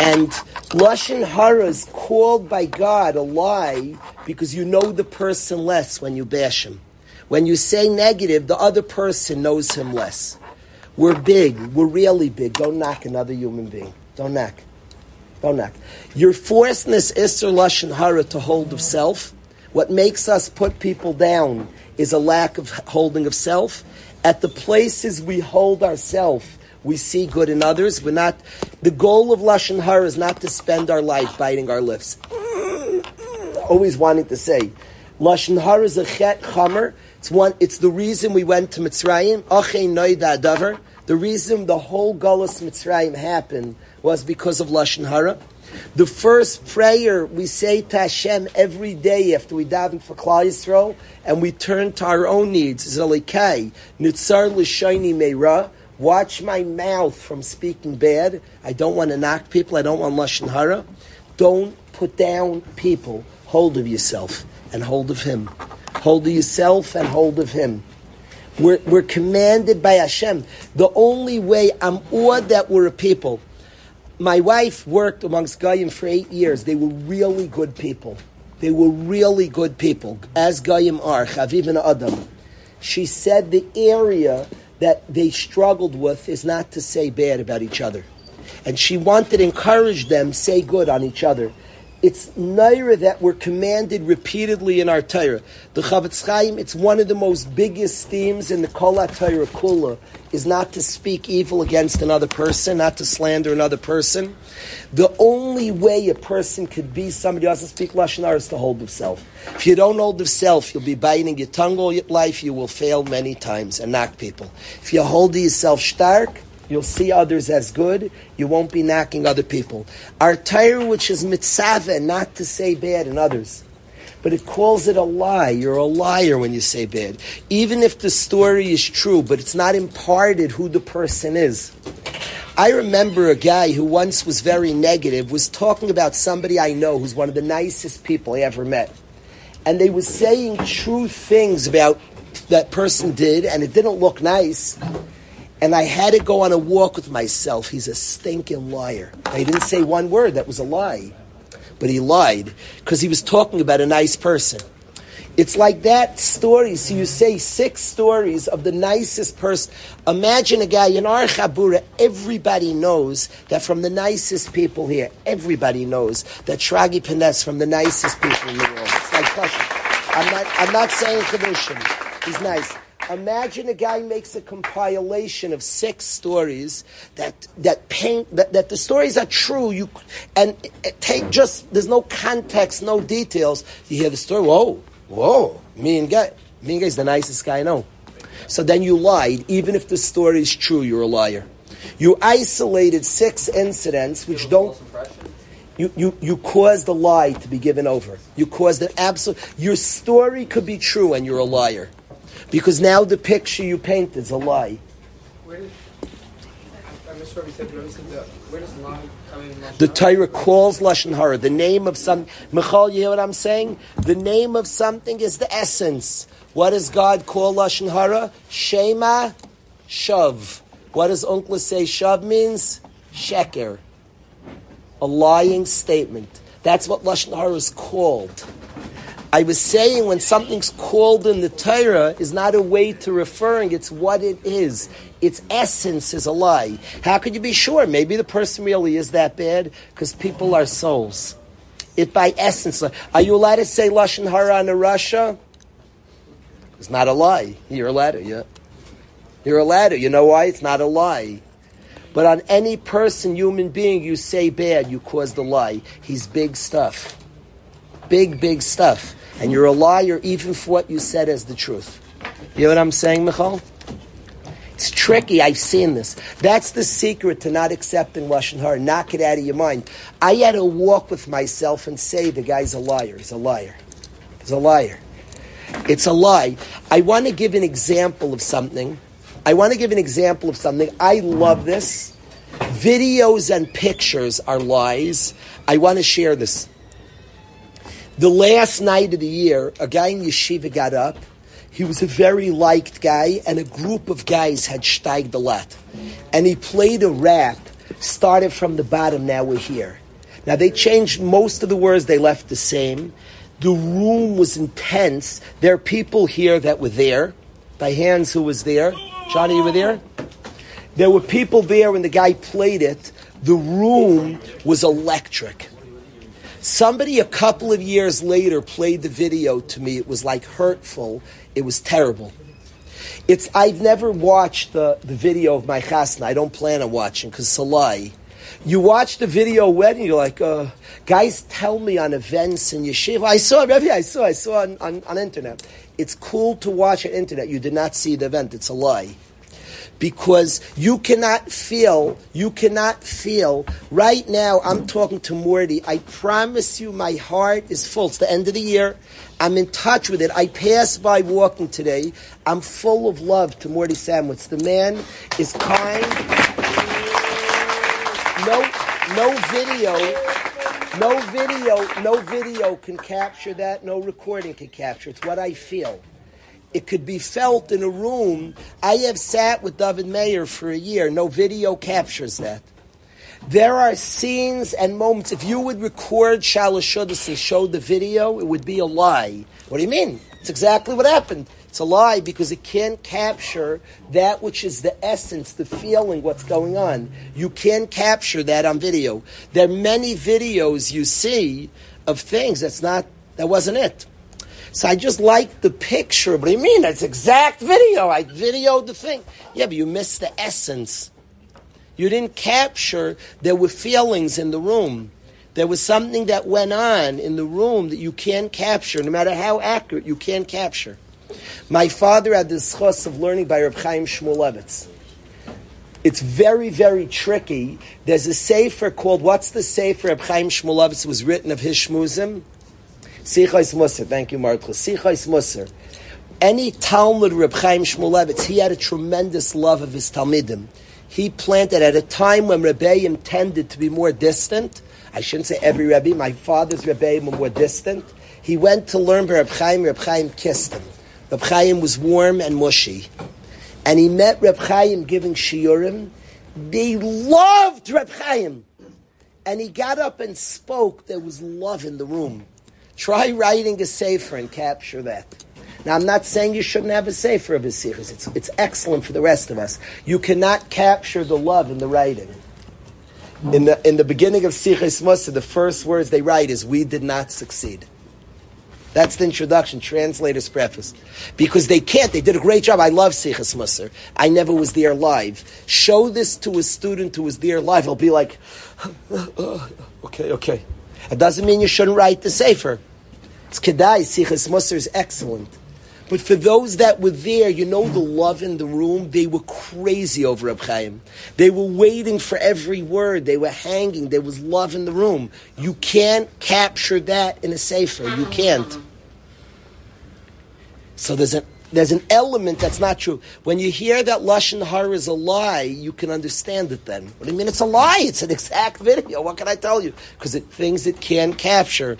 B: And Lashon Hara is called by God a lie because you know the person less when you bash him. When you say negative, the other person knows him less. We're big. We're really big. Don't knock another human being. Don't knock. Don't knock. You're forcing this Isser Lashon Hara to hold of self. What makes us put people down is a lack of holding of self. At the places we hold ourselves, we see good in others. We're not. The goal of lashon hara is not to spend our life biting our lips, always wanting to say. Lashon hara is a chet chamer. It's one. It's the reason we went to Mitzrayim. The reason the whole Golas Mitzrayim happened was because of Lashon Hara. The first prayer we say to Hashem every day after we daven for Klal Yisrael, and we turn to our own needs, is Alikai, Nitzar L'Shayni Meira, watch my mouth from speaking bad. I don't want to knock people, I don't want Lashon Hara. Don't put down people. Hold of yourself and hold of Him. Hold of yourself and hold of Him. We're, we're commanded by Hashem. The only way I'm awed that we're a people my wife worked amongst Goyim for eight years. They were really good people. They were really good people, as Goyim are, Chaviv and Adam. She said the area that they struggled with is not to say bad about each other. And she wanted to encourage them, say good on each other. It's naira that we're commanded repeatedly in our Torah. The Chofetz Chaim, it's one of the most biggest themes in the Kol Torah Kula, is not to speak evil against another person, not to slander another person. The only way a person could be somebody who doesn't speak Lashon Hara is to hold himself. If you don't hold yourself, you'll be biting your tongue all your life, you will fail many times and knock people. If you hold yourself stark, You'll see others as good. You won't be knocking other people. Our Torah, which is mitzvah, not to say bad in others. But it calls it a lie. You're a liar when you say bad. Even if the story is true, but it's not imparted who the person is. I remember a guy who once was very negative, was talking about somebody I know who's one of the nicest people I ever met. And they were saying true things about that person did, and it didn't look nice and I had to go on a walk with myself. He's a stinking liar. He didn't say one word that was a lie, but he lied because he was talking about a nice person. It's like that story. So you say six stories of the nicest person. Imagine a guy in our Chabura, everybody knows that from the nicest people here, everybody knows that Shragi Panes from the nicest people in the world. It's like I'm not, I'm not saying. He's nice. Imagine a guy makes a compilation of six stories that that paint that, that the stories are true. You and take just there's no context, no details. You hear the story. Whoa, whoa! Me and guy, me and guy's the nicest guy I know. So then you lied, even if the story is true. You're a liar. You isolated six incidents which don't. You, you, you caused a lie to be given over. You caused an absolute. Your story could be true and you're a liar. Because now the picture you paint is a lie. The lie come in? The Torah calls lashon hara. The name of some Michal, you hear what I'm saying? The name of something is the essence. What does God call lashon hara? Shema shav. What does Onkelos say? Shav means sheker, a lying statement. That's what lashon hara is called. I was saying when something's called in the Torah is not a way to referring, it's what it is. Its essence is a lie. How could you be sure? Maybe the person really is that bad because people are souls. It by essence. Are you allowed to say Lashon Hara in Russia? It's not a lie. You're allowed to, yeah. You're allowed to. You know why? It's not a lie. But on any person, human being, you say bad, you cause the lie. He's big stuff. Big, big stuff and you're a liar even for what you said as the truth. You know what I'm saying, Michal? It's tricky. I've seen this. That's the secret to not accepting Lashon Hara. Knock it out of your mind. I had to walk with myself and say the guy's a liar. He's a liar. He's a liar. It's a lie. I want to give an example of something. I want to give an example of something. I love this. Videos and pictures are lies. I want to share this. The last night of the year, a guy in yeshiva got up. He was a very liked guy, and a group of guys had steiged a lot. And he played a rap, started from the bottom, now we're here. Now they changed most of the words, they left the same. The room was intense. There are people here that were there. By hands, who was there? Johnny, you were there? There were people there when the guy played it. The room was electric. Somebody a couple of years later played the video to me. It was like hurtful. It was terrible. It's I've never watched the, the video of my chasna. I don't plan on watching because salai. You watch the video wedding, you're like, uh, guys tell me on events in yeshiva. I saw it, I saw, I saw on, on, on internet. It's cool to watch on internet. You did not see the event. It's a lie because you cannot feel, you cannot feel. Right now, I'm talking to Morty. I promise you, my heart is full. It's the end of the year. I'm in touch with it. I passed by walking today. I'm full of love to Morty Samwitz. The man is kind. No, no video, no video, no video can capture that. No recording can capture. It's what I feel it could be felt in a room. I have sat with David Mayer for a year. No video captures that. There are scenes and moments. If you would record Shalashudas and show the video, it would be a lie. What do you mean? It's exactly what happened. It's a lie because it can't capture that which is the essence, the feeling, what's going on. You can't capture that on video. There are many videos you see of things that's not, that wasn't it. So I just like the picture. What do you mean? It's exact video. I videoed the thing. Yeah, but you missed the essence. You didn't capture, there were feelings in the room. There was something that went on in the room that you can't capture, no matter how accurate, you can't capture. My father had this chos of learning by Reb Chaim Shmulevitz. It's very, very tricky. There's a sefer called, what's the sefer Reb Chaim Shmulevitz was written of his shmuzim? Sichos Musar. Thank you, Martha. Sichos Musar. Any Talmud Reb Chaim Shmulevitz, he had a tremendous love of his Talmidim he planted at a time when Rebbeim tended to be more distant. I shouldn't say every Rebbe, my father's Rebbeim were more distant. He went to learn by Reb Chaim, Reb Chaim kissed him. Reb Chaim was warm and mushy. And he met Reb Chaim giving shiurim. They loved Reb Chaim. And he got up and spoke. There was love in the room. Try writing a sefer and capture that. Now, I'm not saying you shouldn't have a sefer of his It's, it's excellent for the rest of us. You cannot capture the love in the writing. In the, in the beginning of Sichos Musar, the first words they write is, We did not succeed. That's the introduction, translator's preface. Because they can't, they did a great job. I love Sichos Musar. I never was there live. Show this to a student who was there live, he'll be like, okay, okay. It doesn't mean you shouldn't write the Sefer. It's Kedai, Sichos Musar is excellent. But for those that were there, you know the love in the room, they were crazy over Reb Chaim. They were waiting for every word. They were hanging. There was love in the room. You can't capture that in a sefer. You can't. So there's an there's an element that's not true. When you hear that lashon hara is a lie, you can understand it. Then what do you mean? It's a lie. It's an exact video. What can I tell you? Because it things it can capture.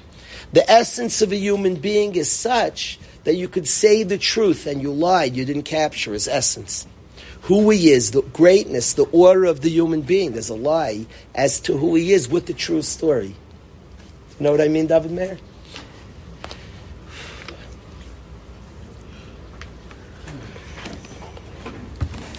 B: The essence of a human being is such that you could say the truth and you lied, you didn't capture his essence. Who he is, the greatness, the order of the human being. There's a lie as to who he is with the true story. You know what I mean, David Mayer?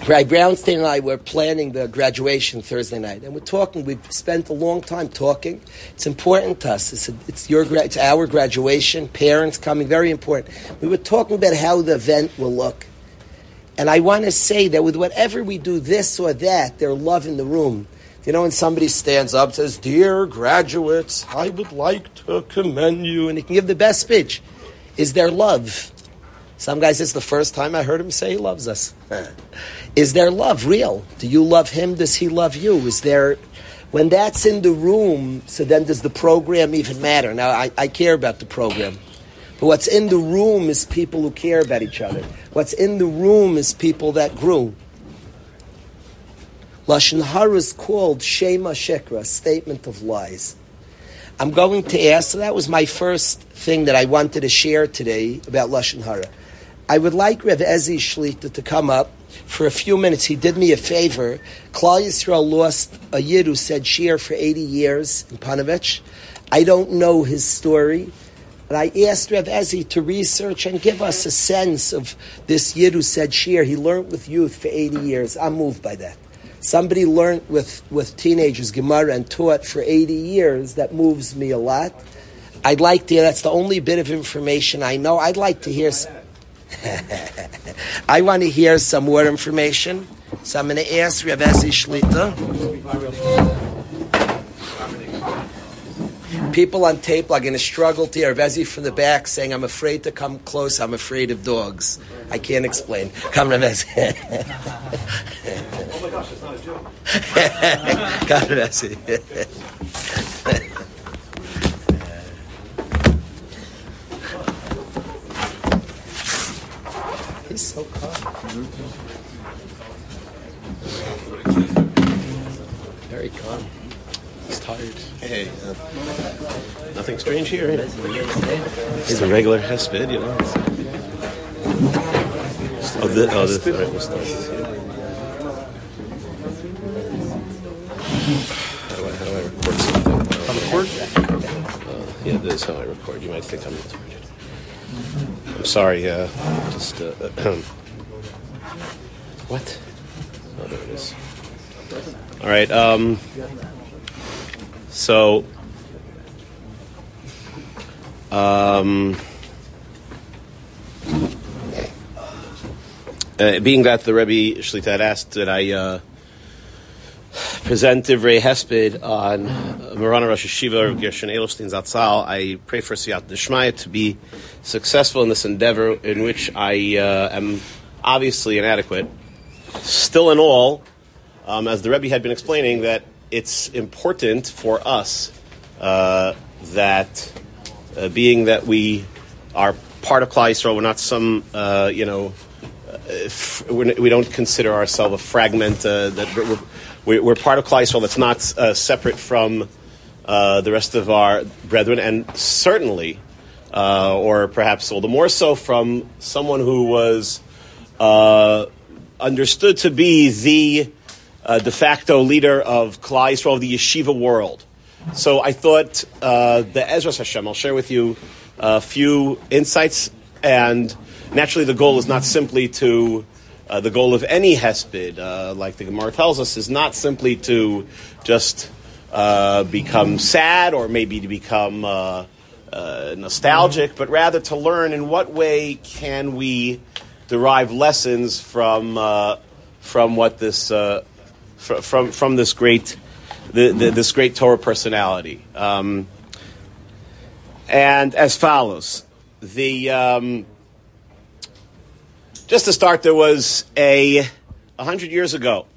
B: Right, Brownstein and I were planning the graduation Thursday night, and we're talking. We've spent a long time talking. It's important to us. It's, a, it's your, it's our graduation. Parents coming, very important. We were talking about how the event will look, and I want to say that with whatever we do, this or that, there's love in the room. You know, when somebody stands up says, "Dear graduates, I would like to commend you," and he can give the best speech. Is there love? Some guy says the first time I heard him say he loves us. Is there love real? Do you love him? Does he love you? Is there, when that's in the room, so then does the program even matter? Now, I, I care about the program. But what's in the room is people who care about each other. What's in the room is people that grew. Lashon Hara is called Shema Shekra, statement of lies. I'm going to ask, so that was my first thing that I wanted to share today about Lashon Hara. I would like Rev Ezi Shlita to come up for a few minutes. He did me a favor. Klal Yisrael lost a Yid who said shiur for 80 years in Ponevezh. I don't know his story. But I asked Rev Ezi to research and give us a sense of this Yid who said shiur. He learned with youth for 80 years. I'm moved by that. Somebody learned with, with teenagers Gemara and taught for 80 years. That moves me a lot. I'd like to that's the only bit of information I know. I'd like to hear. I want to hear some more information, so I'm going to ask Rav Ezi Shlita. People on tape are going to struggle to hear Vezzy from the back saying, I'm afraid to come close, I'm afraid of dogs. I can't explain. Come, Rav oh my gosh, it's not a joke. Come, Rav Ezi. He's so calm. Very calm. He's tired.
D: Hey, uh, nothing strange here. He's a regular Hesped, you know. Oh, this, oh, this, all right, we'll start record? Uh, yeah, this is how I record. You might think I'm retarded. I'm sorry. Uh, just uh, what? Oh, there it is. All right. Um, so, um, uh, being that the Rebbe Shlita had asked that I uh, present Divrei Hesped on Marana Rosh HaYeshiva of Gershon Edelstein Zatzal, I pray for Siyata Dishmaya to be successful in this endeavor in which I uh, am obviously inadequate. Still in all, um, as the Rebbe had been explaining, that it's important for us uh, that uh, being that we are part of Klal Yisrael, we're not some, uh, you know, uh, we don't consider ourselves a fragment uh, that we're, we're, we're, part of Klal Yisrael that's not uh, separate from the rest of our brethren, and certainly, or perhaps all the more so, from someone who was understood to be the uh, de facto leader of Klal Yisrael of the yeshiva world. So I thought uh, the Ezra Hashem. I'll share with you a few insights, and naturally, the goal is not simply to. Uh, the goal of any hesped, uh, like the Gemara tells us, is not simply to just uh, become sad or maybe to become uh, nostalgic, but rather to learn in what way can we derive lessons from from what this from from this great the, the, this great Torah personality. Um, and as follows, the um, just to start, there was a hundred years ago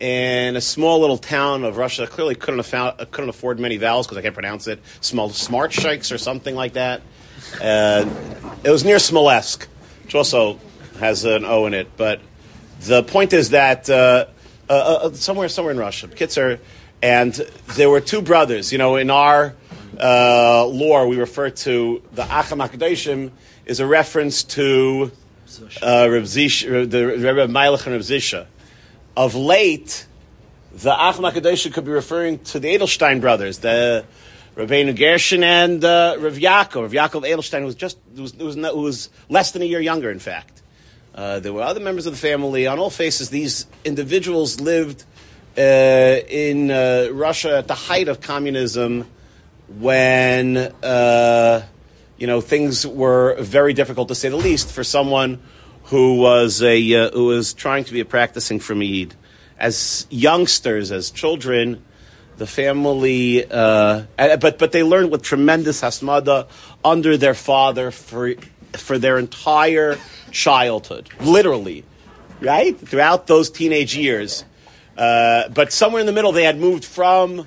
D: in a small little town of Russia. I clearly, couldn't couldn't afford many vowels because I can't pronounce it. Small Smart Shikes or something like that. Uh, it was near Smolensk, which also has an O in it. But the point is that uh, uh, uh, somewhere somewhere in Russia, Kitzer, and there were two brothers. You know, in our uh, lore, we refer to the Acham Akadeshim is a reference to uh, Reb Zisha, the Rebbe and Reb Zisha. Of late, the Acham Akadeshim could be referring to the Edelstein brothers, the Rabbeinu Gershon and uh, Rav Yaakov. Rav Yaakov Edelstein was just was, was, was less than a year younger, in fact. Uh, there were other members of the family. On all faces, these individuals lived uh, in uh, Russia at the height of communism when uh, you know things were very difficult to say the least for someone who was a uh, who was trying to be a practicing Frumid. As youngsters, as children, the family, but but they learned with tremendous hasmada under their father for for their entire childhood, literally, right? Throughout those teenage years. Uh, but somewhere in the middle, they had moved from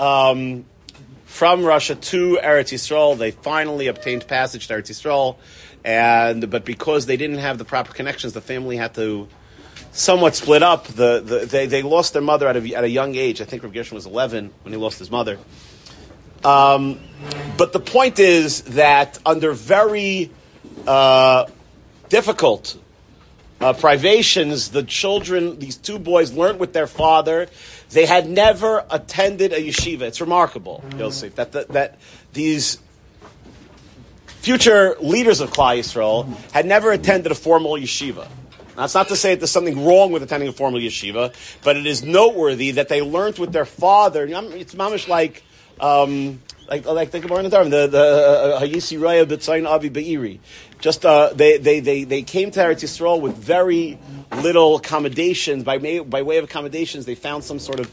D: um, from Russia to Eretz Yisrael. They finally obtained passage to Eretz Yisrael, and but because they didn't have the proper connections, the family had to somewhat split up. The, the they, they lost their mother at a, at a young age. I think Rav Gershon was eleven when he lost his mother. Um, but the point is that under very uh, difficult uh, privations, the children, these two boys, learned with their father. They had never attended a yeshiva. It's remarkable, Yosef, that, that, that these future leaders of Klal Yisrael had never attended a formal yeshiva. That's not to say that there's something wrong with attending a formal yeshiva, but it is noteworthy that they learned with their father. It's mamish like um, like like the Gemara in the the the Hayisi Raya B'Tzayin Avi Be'iri. Just uh, they, they they they came to Eretz Yisrael with very little accommodations. By may, by way of accommodations, they found some sort of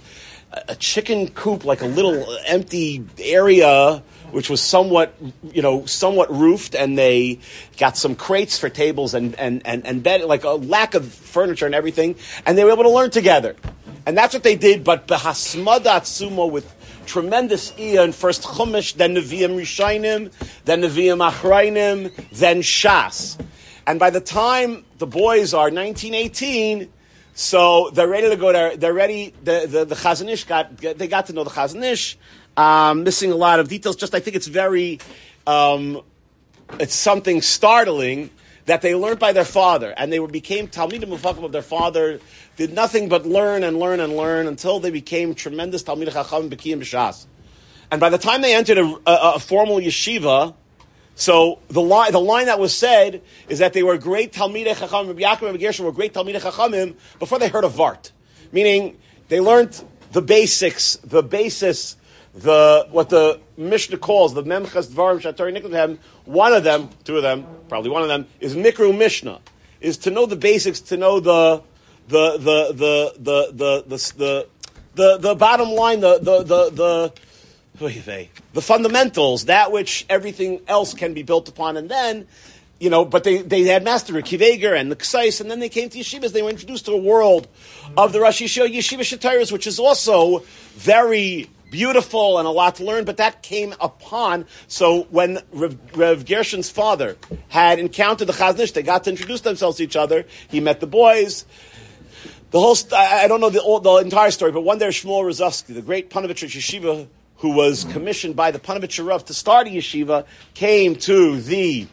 D: a chicken coop, like a little empty area, which was somewhat, you know, somewhat roofed, and they got some crates for tables and and and, and bed, like a lack of furniture and everything, and they were able to learn together, and that's what they did. But behasmadat sumo with tremendous in first Chumash, then Nevi'im Rishainim, then Nevi'im Achrainim, then Shas. And by the time the boys are 1918, so they're ready to go there. They're ready. The the, the Chazon Ish got they got to know the Chazon Ish. Um, missing a lot of details. Just I think it's very, um, it's something startling that they learned by their father, and they became Talmidim Mufakim of their father did nothing but learn and learn and learn until they became tremendous Talmid Chacham B'kiyim B'Shas. And by the time they entered a, a, a formal yeshiva, so the line, the line that was said is that they were great Talmidei Chachamim. Rabbi Yaakov and Rabbi Gershon were great Talmidei Chachamim before they heard of Vart, meaning they learned the basics, the basis, the what the Mishnah calls the Memchas Dvarim Shatari Niklam. One of them, two of them, probably one of them is Mikru Mishnah, is to know the basics, to know the the the the the the the the, the, the bottom line, the the the the the fundamentals, that which everything else can be built upon, and then, you know, but they, they had Master Kiveger and the Ksais, and then they came to yeshivas. They were introduced to a world of the Rosh Yeshiva, Yeshiva Shatiras, which is also very beautiful and a lot to learn, but that came upon. So when Rev, Rev Gershon's father had encountered the Chazon Ish, they got to introduce themselves to each other. He met the boys. The whole, st- I don't know the, the entire story, but one day Shmuel Rozovsky, the great Ponevezh Yeshiva, who was commissioned by the Ponevezh Rav to start a yeshiva, came to the,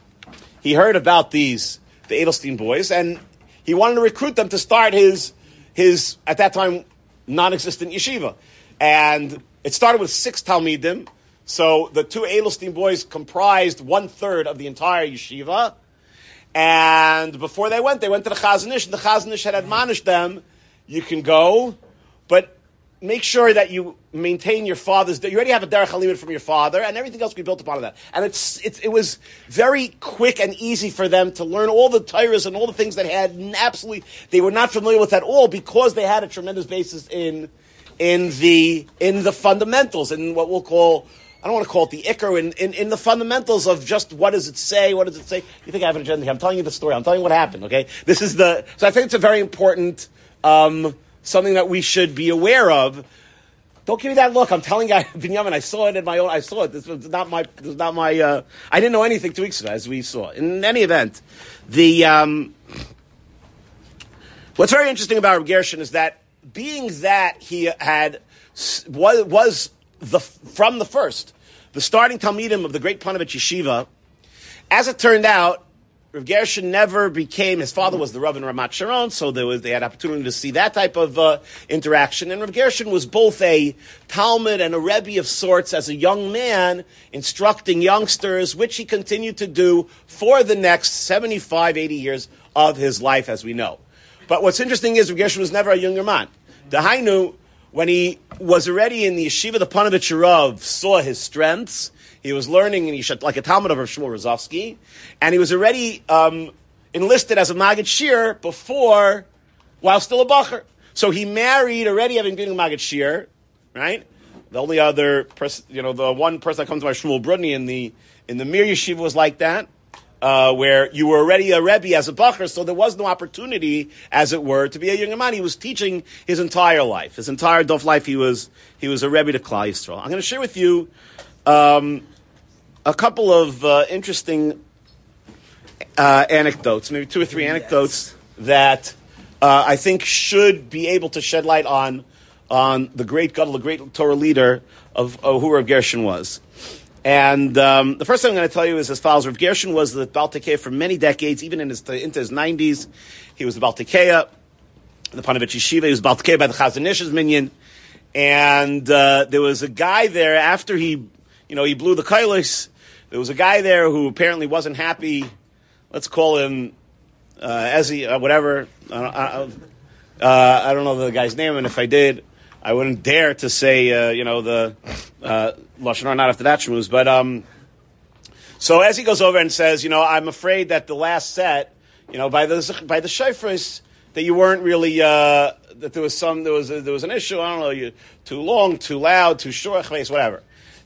D: he heard about these, the Edelstein boys, and he wanted to recruit them to start his, his, at that time, non-existent yeshiva. And it started with six Talmidim, so the two Edelstein boys comprised one third of the entire yeshiva. And before they went, they went to the Chazon Ish, and the Chazon Ish had admonished them, you can go, but make sure that you maintain your father's. You already have a derech halimit from your father, and everything else be built upon that. And it's, it's it was very quick and easy for them to learn all the Torahs and all the things that had absolutely they were not familiar with at all because they had a tremendous basis in in the in the fundamentals in what we'll call. I don't want to call it the ikr in, in, in the fundamentals of just what does it say, what does it say. You think I have an agenda? I'm telling you the story. I'm telling you what happened. Okay, this is the. So I think it's a very important um, something that we should be aware of. Don't give me that look. I'm telling you, Binyamin, I saw it in my own. I saw it. This was not my. This was not my. Uh, I didn't know anything two weeks ago, as we saw. In any event, the um, what's very interesting about Reb Gershon is that being that he had was was the from the first the starting talmidim of the great Ponevezh Yeshiva. As it turned out, Rav Gershon never became, his father was the Rav in Ramat Sharon, so there was, they had opportunity to see that type of uh, interaction. And Rav Gershon was both a Talmud and a Rebbe of sorts as a young man, instructing youngsters, which he continued to do for the next 75, 80 years of his life, as we know. But what's interesting is Rav was never a younger man. Dahainu, when he was already in the yeshiva, the Ponevezh Rav saw his strengths. He was learning in yeshiva, like a Talmud of Rav Shmuel Rozovsky, and he was already um, enlisted as a Maggid shiur before, while still a Bacher. So he married already having been a Maggid shiur, right? The only other person, you know, the one person that comes to my Shmuel Brudny in the in the Mir Yeshiva was like that. Uh, where you were already a Rebbe as a Bacher, so there was no opportunity, as it were, to be a young man. He was teaching his entire life. His entire Dov life, he was, he was a Rebbe to Klal Yisrael. I'm going to share with you um, a couple of uh, interesting uh, anecdotes, maybe two or three anecdotes that uh, I think should be able to shed light on on the great Gadol, the great Torah leader of, of who Rav Gershon was. And um, the first thing I'm going to tell you is as follows: Rav Gershon was the Baltikea for many decades, even in his into his 90s. He was the Baltikea, the Ponevezh Yeshiva. He was Baltikea by the Chazon Ish's minion. And uh, there was a guy there after he, you know, he blew the kailis. There was a guy there who apparently wasn't happy. Let's call him uh, Ezzy, uh, whatever. Uh, I don't know the guy's name, and if I did, I wouldn't dare to say, uh, you know, the uh, lashon hara not after that shmooze. But um, so as he goes over and says, you know, I'm afraid that the last set, you know, by the by the shayfris, that you weren't really uh, that there was some there was a, there was an issue. I don't know, you too long, too loud, too short, whatever.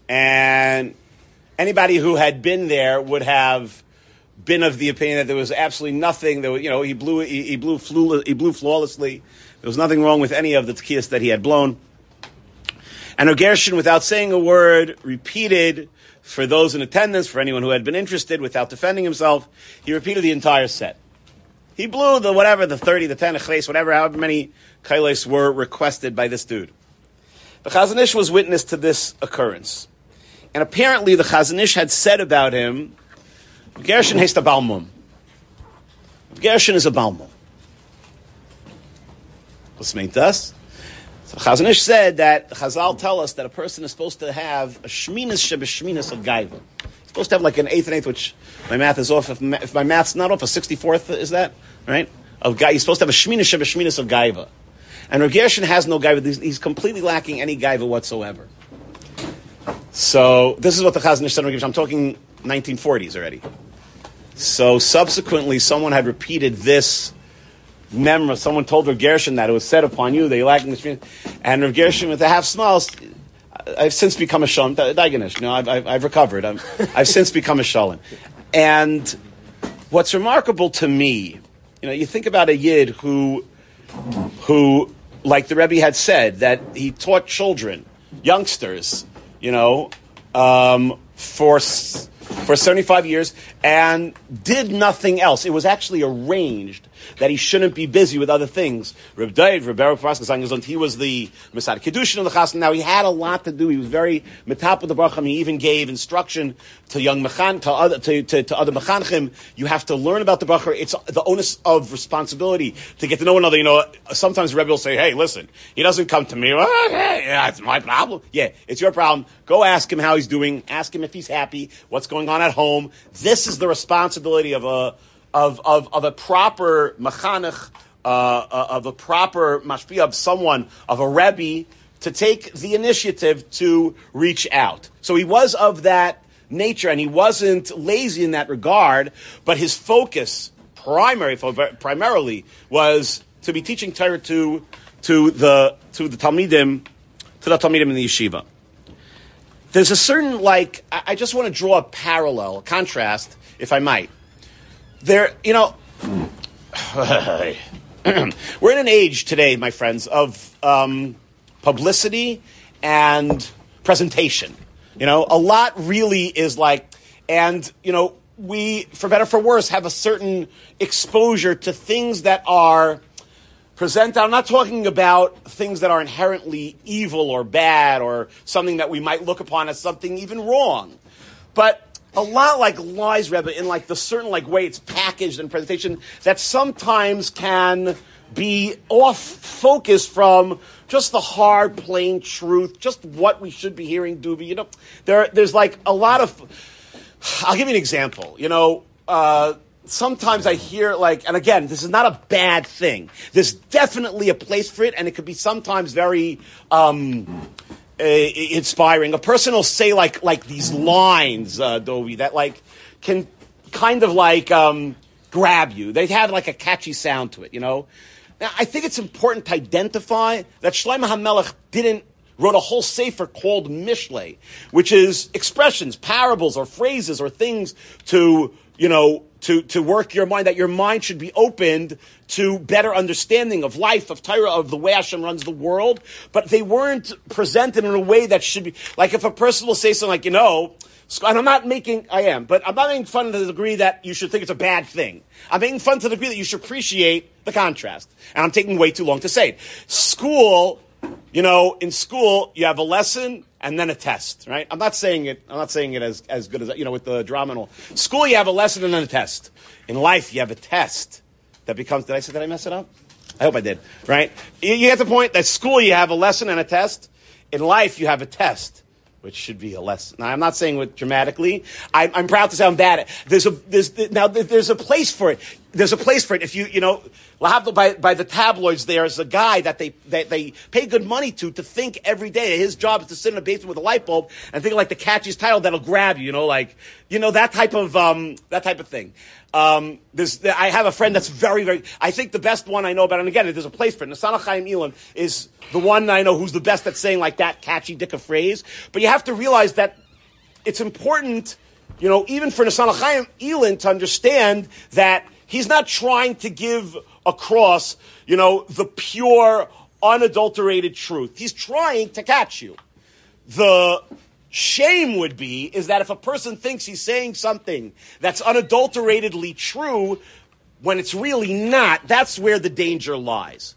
D: And anybody who had been there would have been of the opinion that there was absolutely nothing. That you know, he blew he, he blew flew, he blew flawlessly. There was nothing wrong with any of the tkiyas that he had blown. And Ogershin, without saying a word, repeated for those in attendance, for anyone who had been interested, without defending himself, he repeated the entire set. He blew the whatever, the 30, the 10, the chles, whatever, however many kailes were requested by this dude. The Chazon Ish was witness to this occurrence. And apparently the Chazon Ish had said about him, Gershon heist a Balmum. Gershon is a Balmum. Was meint das? So Chazon Ish said that Chazal tell us that a person is supposed to have a shminas shebeshminas of gaiva. He's supposed to have like an eighth and eighth, which my math is off. If, if my math's not off, a sixty-fourth is that right? Of guy, he's supposed to have a shminas shebeshminas of gaiva. And Rav Gershon has no gaiva. He's, he's completely lacking any gaiva whatsoever. So this is what the Chazon Ish said. I'm talking 1940s already. So subsequently, someone had repeated this memory. Someone told Rav Gershon that it was said upon you that you lacking the shminas. And Rav Gershon, with a half smile, I've since become a shalom. Daganish, no, I've, I've, I've recovered. I'm, I've since become a shalom. And what's remarkable to me, you know, you think about a yid who, who, like the Rebbe had said, that he taught children, youngsters, you know, um, for for 75 years and did nothing else. It was actually arranged that he shouldn't be busy with other things. Reb Dave, Reb Baruch he was the Masad Kedushin of the Chassan. Now he had a lot to do. He was very metap with the Baruch. He even gave instruction to young Mechan, to other, to, to, to other Mechanchim. You have to learn about the Baruch. It's the onus of responsibility to get to know another. You know, sometimes Rebbe will say, hey, listen, he doesn't come to me. Well, okay, yeah, it's my problem. Yeah, it's your problem. Go ask him how he's doing. Ask him if he's happy. What's going on at home. This is the responsibility of a of of, of a proper mechanech, uh, uh, of a proper mashpia of someone of a rebbe to take the initiative to reach out. So he was of that nature, and he wasn't lazy in that regard. But his focus, primary primarily, was to be teaching Torah to to the to the talmidim to the talmidim in the yeshiva there's a certain like I just want to draw a parallel, a contrast, if I might. There, you know, we're in an age today, my friends, of um, publicity and presentation. You know, a lot really is like, and you know, we, for better for worse, have a certain exposure to things that are present. I'm not talking about things that are inherently evil or bad or something that we might look upon as something even wrong. But a lot like lies, Rebbe, in like the certain like way it's packaged and presentation that sometimes can be off focus from just the hard, plain truth, just what we should be hearing, Doobie. You know, there, there's like a lot of. I'll give you an example. You know, uh, sometimes I hear like, and again, this is not a bad thing. There's definitely a place for it, and it could be sometimes very um, uh, inspiring. A person will say like like these lines, uh, Dovey, that like can kind of like um, grab you. They have like a catchy sound to it, you know. Now, I think it's important to identify that Shlomo HaMelech didn't wrote a whole sefer called Mishle, which is expressions, parables, or phrases, or things to you know to, to work your mind, that your mind should be opened to better understanding of life, of Torah, of the way Hashem runs the world, but they weren't presented in a way that should be, like if a person will say something like, you know, and I'm not making, I am, but I'm not making fun to the degree that you should think it's a bad thing. I'm making fun to the degree that you should appreciate the contrast. And I'm taking way too long to say it. School, you know, in school, you have a lesson and then a test, right? I'm not saying it, I'm not saying it as, as good as, you know, with the drama and all. School, you have a lesson and then a test. In life, you have a test that becomes, did I say, did I mess it up? I hope I did, right? You, get the point that school, you have a lesson and a test. In life, you have a test which should be a lesson. Now, I'm not saying it dramatically. I, I'm proud to sound bad. at There's a there's now there's a place for it. There's a place for it. If you you know, by by the tabloids, there's a guy that they that they pay good money to to think every day. His job is to sit in a basement with a light bulb and think like the catchiest title that'll grab you. You know, like you know that type of um that type of thing. Um, there's, I have a friend that's very, very. I think the best one I know about, and again, there's a place for it. Nasana Chaim Elam is the one I know who's the best at saying like that catchy dick of phrase. But you have to realize that it's important, you know, even for Nasana Chaim Elam to understand that he's not trying to give across, you know, the pure, unadulterated truth. He's trying to catch you. The shame would be is that if a person thinks he's saying something that's unadulteratedly true when it's really not, that's where the danger lies.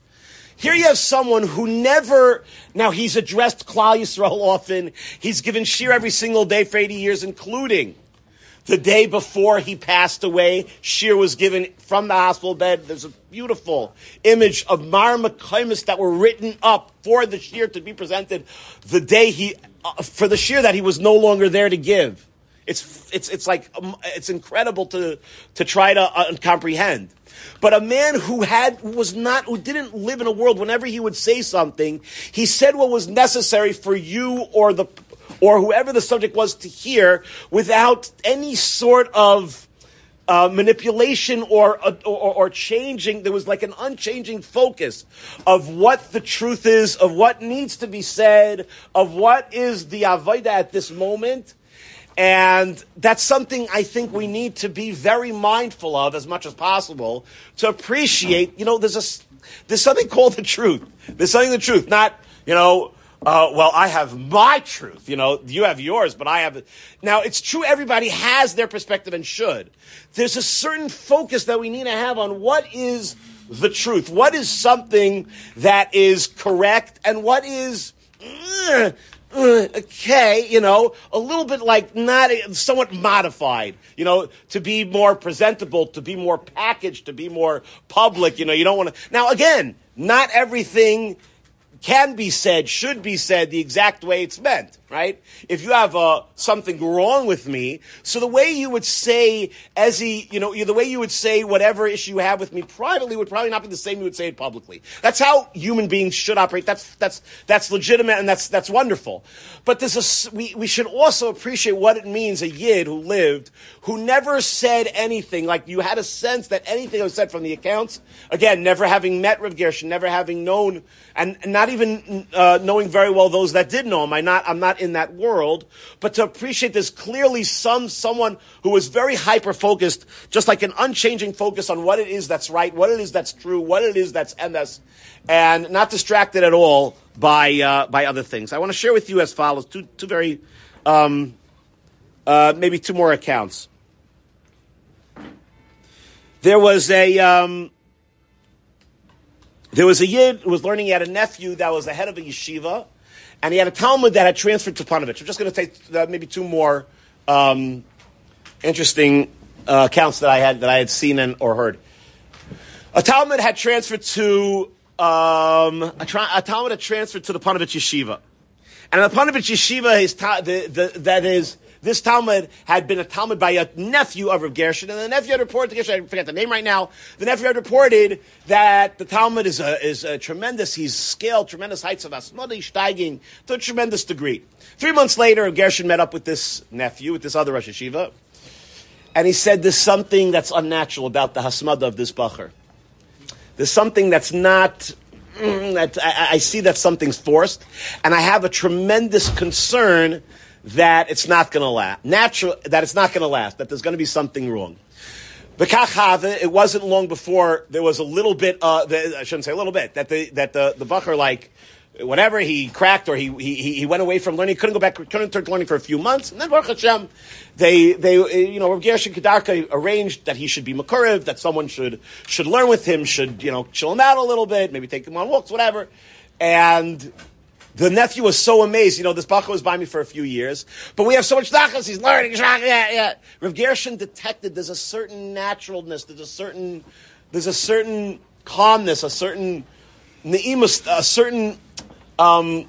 D: Here you have someone who never, now he's addressed Klal Yisrael often, he's given shiur every single day for 80 years, including the day before he passed away, shiur was given from the hospital bed. There's a beautiful image of Mar Makaimis that were written up for the shiur to be presented the day he, uh, for the shiur that he was no longer there to give. It's, it's, it's like, um, it's incredible to, to try to uh, comprehend. But a man who had, was not, who didn't live in a world, whenever he would say something, he said what was necessary for you or the, or whoever the subject was to hear without any sort of uh, manipulation or, uh, or, or changing. There was like an unchanging focus of what the truth is, of what needs to be said, of what is the avodah at this moment. And that's something I think we need to be very mindful of as much as possible to appreciate. You know, there's a there's something called the truth. There's something the truth, not you know. Uh, well, I have my truth. You know, you have yours, but I have. Now, it's true. Everybody has their perspective and should. There's a certain focus that we need to have on what is the truth. What is something that is correct, and what is uh, uh, okay, you know, a little bit like not somewhat modified, you know, to be more presentable, to be more packaged, to be more public. You know, you don't want to. Now, again, not everything can be said, should be said the exact way it's meant, right? If you have uh, something wrong with me, so the way you would say, as he, you know, the way you would say whatever issue you have with me privately would probably not be the same you would say it publicly. That's how human beings should operate. That's that's that's legitimate and that's that's wonderful. But there's a, we we should also appreciate what it means a yid who lived who never said anything like you had a sense that anything was said from the accounts. Again, never having met Rav Gershon, never having known and not even uh, knowing very well those that did know him. I not, I'm not in that world, but to appreciate this clearly some someone who is very hyper focused, just like an unchanging focus on what it is that's right, what it is that's true, what it is that's MS, and not distracted at all by uh, by other things. I want to share with you as follows two two very um, uh, maybe two more accounts. There was a um, there was a yid who was learning. He had a nephew that was the head of a yeshiva, and he had a Talmud that had transferred to Ponevezh. I'm just going to take uh, maybe two more um, interesting uh, accounts that I had that I had seen and or heard. A Talmud had transferred to um, a, tra- a, Talmud had transferred to the Ponevezh yeshiva, and the Ponevezh yeshiva is ta- the, the, that is this Talmud had been a Talmud by a nephew of Rav Gershon, and the nephew had reported Gershon, I forget the name right now, the nephew had reported that the Talmud is a, is a tremendous, he's scaled tremendous heights of Asmodi, steiging to a tremendous degree. Three months later, Gershon met up with this nephew, with this other Rosh HaYeshiva, and he said there's something that's unnatural about the Hasmada of this Bacher. There's something that's not mm, that I, I, see that something's forced, and I have a tremendous concern that it's not going to last. Natural, that it's not going to last, that there's going to be something wrong. But it wasn't long before there was a little bit, uh, the, I shouldn't say a little bit, that the, that the, the Bacher, like, whatever he cracked or he, he, he went away from learning, couldn't go back, couldn't return to learning for a few months. And then Baruch Hashem, they, they, you know, Rav Gershon Kedarka arranged that he should be Makariv, that someone should, should learn with him, should, you know, chill him out a little bit, maybe take him on walks, whatever. And the nephew was so amazed. You know, this Bacha was by me for a few years, but we have so much nachas. He's learning. Yeah, yeah. Rav Gershon detected there's a certain naturalness. There's a certain, there's a certain calmness, a certain neimus, a certain um,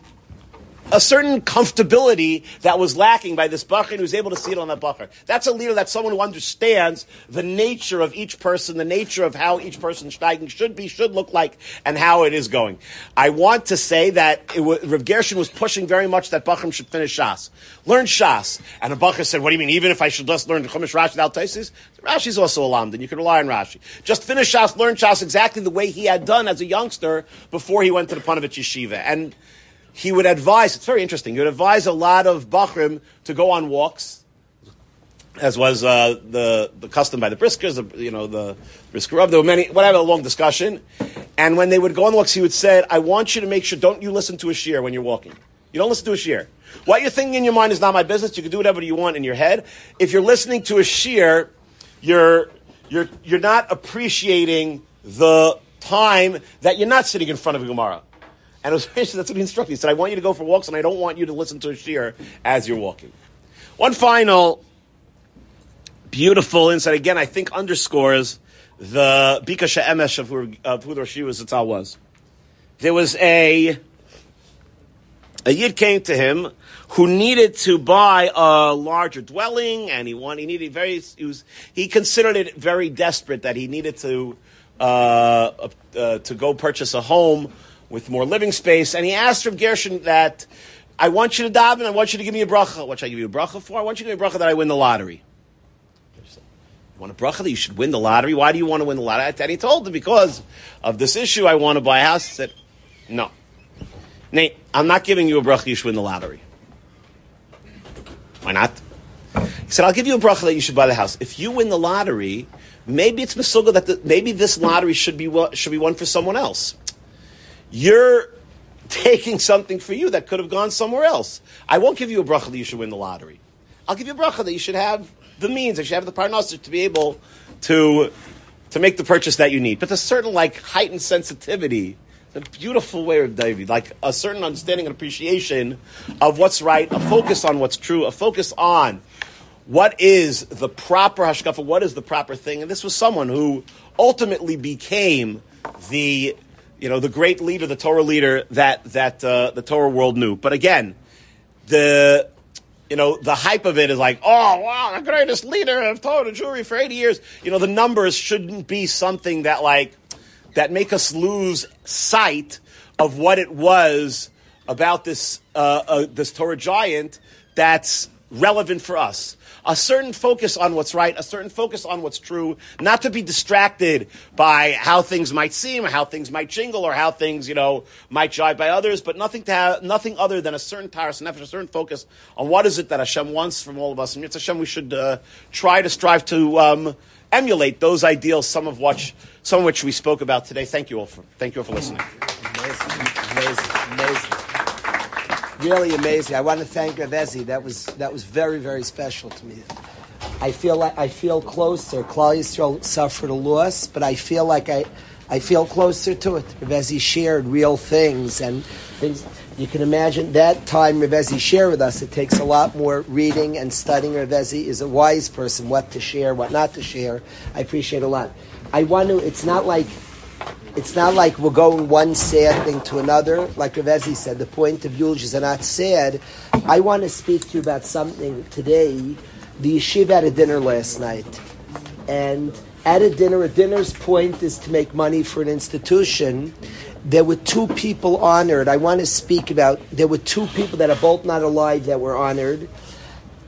D: a certain comfortability that was lacking by this bacher and was able to see it on that bacher. That's a leader, that's someone who understands the nature of each person, the nature of how each person's steiging should be, should look like, and how it is going. I want to say that it was, Rav Gershon was pushing very much that Bachrim should finish Shas. Learn Shas. And the Bacher said, what do you mean, even if I should just learn Chumash Rashi without Taisis? Rashi's also a lamd, and you can rely on Rashi. Just finish Shas, learn Shas exactly the way he had done as a youngster before he went to the Ponevezh Yeshiva. And he would advise, it's very interesting, he would advise a lot of Bachrim to go on walks, as was uh, the, the custom by the Briskers, the, you know, the Brisker Rav, there were many, whatever, a long discussion. And when they would go on walks, he would say, I want you to make sure, don't you listen to a shiur when you're walking. You don't listen to a shiur. What you're thinking in your mind is not my business. You can do whatever you want in your head. If you're listening to a shiur, you're, you're, you're not appreciating the time that you're not sitting in front of a Gemara. And it was that's what he instructed. He said, I want you to go for walks and I don't want you to listen to a shiur as you're walking. One final beautiful insight. Again, I think underscores the Bika She'emesh of who, of who the Rosh Zatzal was. There was a, a Yid came to him who needed to buy a larger dwelling and he wanted, he needed very, he was, he considered it very desperate that he needed to, uh, uh, to go purchase a home with more living space. And he asked from Gershon that, I want you to daven, I want you to give me a bracha. What should I give you a bracha for? I want you to give me a bracha that I win the lottery. You want a bracha that you should win the lottery? Why do you want to win the lottery? And he told him, because of this issue, I want to buy a house. He said, no. Nate, I'm not giving you a bracha you should win the lottery. Why not? He said, I'll give you a bracha that you should buy the house. If you win the lottery, maybe it's misuga that the, maybe this lottery should be should be one for someone else. You're taking something for you that could have gone somewhere else. I won't give you a bracha that you should win the lottery. I'll give you a bracha that you should have the means, that you should have the parnassus to be able to to make the purchase that you need. But there's certain like heightened sensitivity, a beautiful way of David, like a certain understanding and appreciation of what's right, a focus on what's true, a focus on what is the proper hashkafa, what is the proper thing. And this was someone who ultimately became the you know, the great leader, the Torah leader that that uh, the Torah world knew. But again, the you know the hype of it is like, oh wow, the greatest leader of Torah Jewry for eighty years. You know, the numbers shouldn't be something that like that make us lose sight of what it was about this uh, uh, this Torah giant that's relevant for us a certain focus on what's right, a certain focus on what's true, not to be distracted by how things might seem, how things might jingle, or how things, you know, might jive by others, but nothing to have, nothing other than a certain taras nefesh, a certain focus on what is it that Hashem wants from all of us. And it's Hashem we should uh, try to strive to um, emulate those ideals, some of which, some of which we spoke about today. Thank you all for, thank you all for listening.
B: Amazing, amazing, amazing really amazing. I want to thank Ravezi. That was that was very very special to me. I feel like I feel closer. Klal Yisrael suffered a loss, but I feel like I I feel closer to it. Ravezi shared real things and things. You can imagine that time Ravezi shared with us. It takes a lot more reading and studying. Ravezi is a wise person, what to share, what not to share. I appreciate a lot. I want to. It's not like it's not like we're going one sad thing to another. Like Ravezi said, the point of eulogies are not sad. I want to speak to you about something today. The yeshiva had a dinner last night. And at a dinner, a dinner's point is to make money for an institution. There were two people honored. I want to speak about, there were two people that are both not alive that were honored.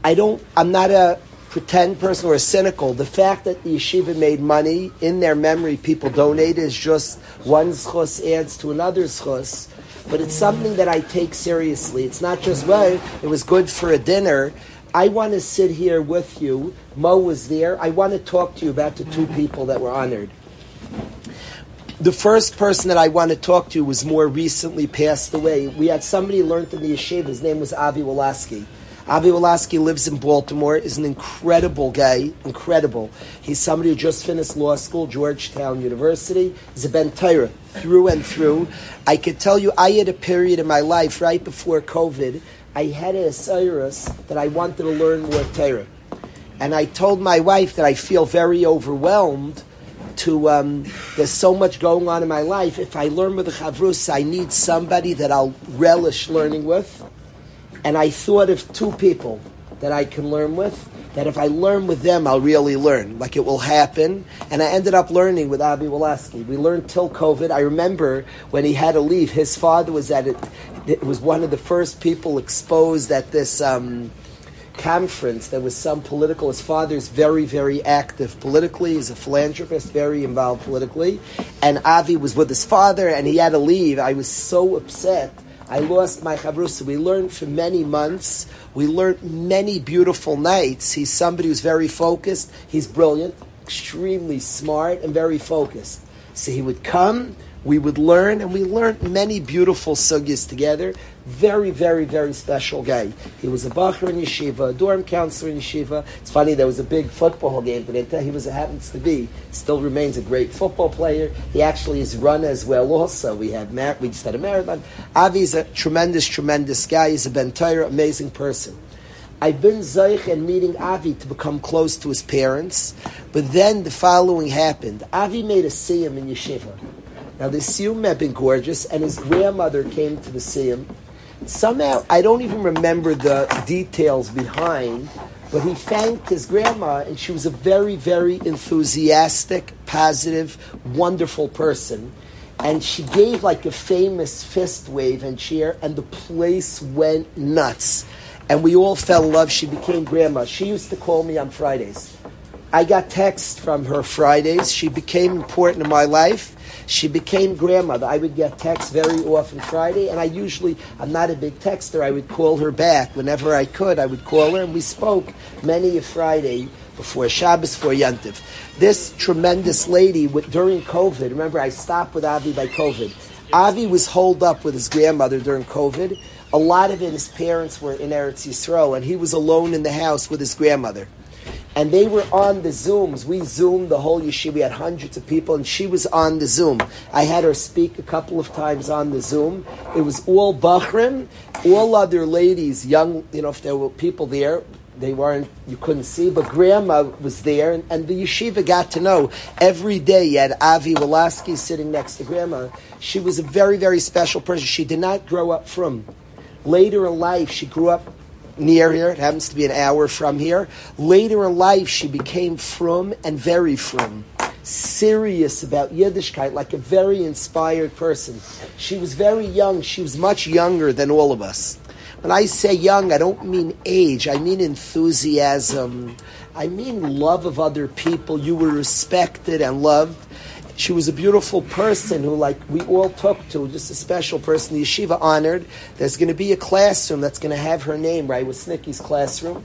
B: I don't, I'm not a pretend person or cynical. The fact that the yeshiva made money in their memory, people donate is just one schus adds to another schus. But it's something that I take seriously. It's not just well, it was good for a dinner. I want to sit here with you. Mo was there. I want to talk to you about the two people that were honored. The first person that I want to talk to was more recently passed away. We had somebody learned in the yeshiva. His name was Avi Wolaski. Avi Wolaski lives in Baltimore, is an incredible guy, incredible. He's somebody who just finished law school, Georgetown University. He's a Ben Torah through and through. I could tell you, I had a period in my life right before COVID, I had a Cyrus that I wanted to learn more Torah. And I told my wife that I feel very overwhelmed to um, there's so much going on in my life. If I learn with the chavrus, I need somebody that I'll relish learning with and I thought of two people that I can learn with. That if I learn with them, I'll really learn. Like it will happen. And I ended up learning with Avi Wolaski. We learned till COVID. I remember when he had to leave, his father was at it. It was one of the first people exposed at this um, conference. There was some political. His father's very, very active politically. He's a philanthropist, very involved politically. And Avi was with his father, and he had to leave. I was so upset I lost my chavrusa. We learned for many months. We learned many beautiful nights. He's somebody who's very focused. He's brilliant, extremely smart, and very focused. So he would come, we would learn, and we learned many beautiful sugyas together. Very, very, very special guy. He was a bacher in yeshiva, a dorm counselor in yeshiva. It's funny, there was a big football game today. He was happens to be, still remains a great football player. He actually is run as well also. We had mar- we just had a marathon. Avi's a tremendous, tremendous guy. He's a Ben amazing person. I've been Zaych and meeting Avi to become close to his parents, but then the following happened. Avi made a siyum in yeshiva. Now the siyum had been gorgeous, and his grandmother came to the siyum. Somehow, I don't even remember the details behind, but he thanked his grandma, and she was a very, very enthusiastic, positive, wonderful person. And she gave like a famous fist wave and cheer, and the place went nuts. And we all fell in love. She became grandma. She used to call me on Fridays. I got texts from her Fridays. She became important in my life. She became grandmother. I would get texts very often Friday, and I usually, I'm not a big texter. I would call her back whenever I could. I would call her, and we spoke many a Friday before Shabbos, for Yantiv. This tremendous lady, during COVID, remember I stopped with Avi by COVID. Avi was holed up with his grandmother during COVID. A lot of it, his parents were in Eretz Yisrael, and he was alone in the house with his grandmother and they were on the Zooms. We Zoomed the whole yeshiva. We had hundreds of people, and she was on the Zoom. I had her speak a couple of times on the Zoom. It was all Bachrim, all other ladies, young, you know, if there were people there, they weren't, you couldn't see, but grandma was there, and, and the yeshiva got to know every day. You had Avi Wolaski sitting next to grandma. She was a very, very special person. She did not grow up from. Later in life, she grew up near here. It happens to be an hour from here. Later in life, she became from and very from, serious about Yiddishkeit, like a very inspired person. She was very young. She was much younger than all of us. When I say young, I don't mean age. I mean enthusiasm. I mean love of other people. You were respected and loved she was a beautiful person who, like, we all took to, just a special person. The yeshiva honored. There's going to be a classroom that's going to have her name, right, with Snicky's classroom.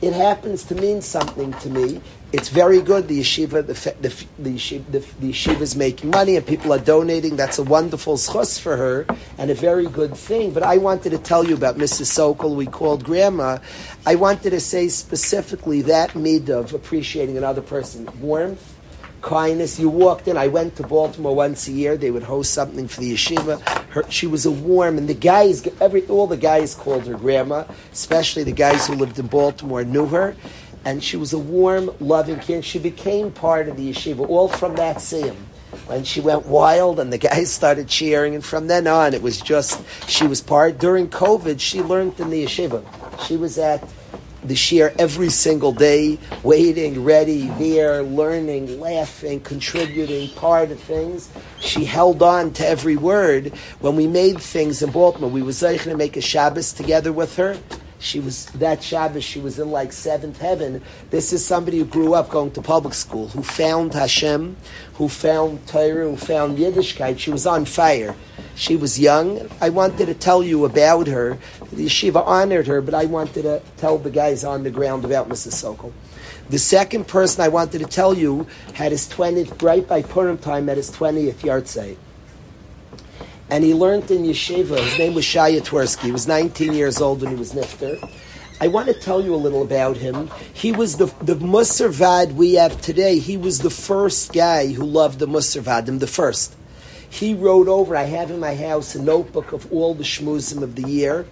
B: It happens to mean something to me. It's very good. The yeshiva, the, the, the, yeshiva, the, the is making money and people are donating. That's a wonderful schus for her and a very good thing. But I wanted to tell you about Mrs. Sokol, we called Grandma. I wanted to say specifically that mid of appreciating another person. Warmth, kindness. You walked in. I went to Baltimore once a year. They would host something for the yeshiva. Her, she was a warm, and the guys, every all the guys called her grandma, especially the guys who lived in Baltimore knew her. And she was a warm, loving kid. She became part of the yeshiva, all from that siyum. When she went wild and the guys started cheering, and from then on, it was just she was part. During COVID, she learned in the yeshiva. She was at the shiur every single day, waiting, ready, there, learning, laughing, contributing, part of things. She held on to every word. When we made things in Baltimore, we were zeichen to make a Shabbos together with her. She was that Shabbos. She was in like seventh heaven. This is somebody who grew up going to public school, who found Hashem, who found Torah, who found Yiddishkeit. She was on fire. She was young. I wanted to tell you about her. The yeshiva honored her, but I wanted to tell the guys on the ground about Mrs. Sokol. The second person I wanted to tell you had his 20th, right by Purim time, at his 20th yahrzeit. And he learned in yeshiva. His name was Shaya Twersky. He was 19 years old when he was nifter. I want to tell you a little about him. He was the the Musar we have today. He was the first guy who loved the Musar Vadim, the first. He wrote over, I have in my house a notebook of all the shmuzim of the year.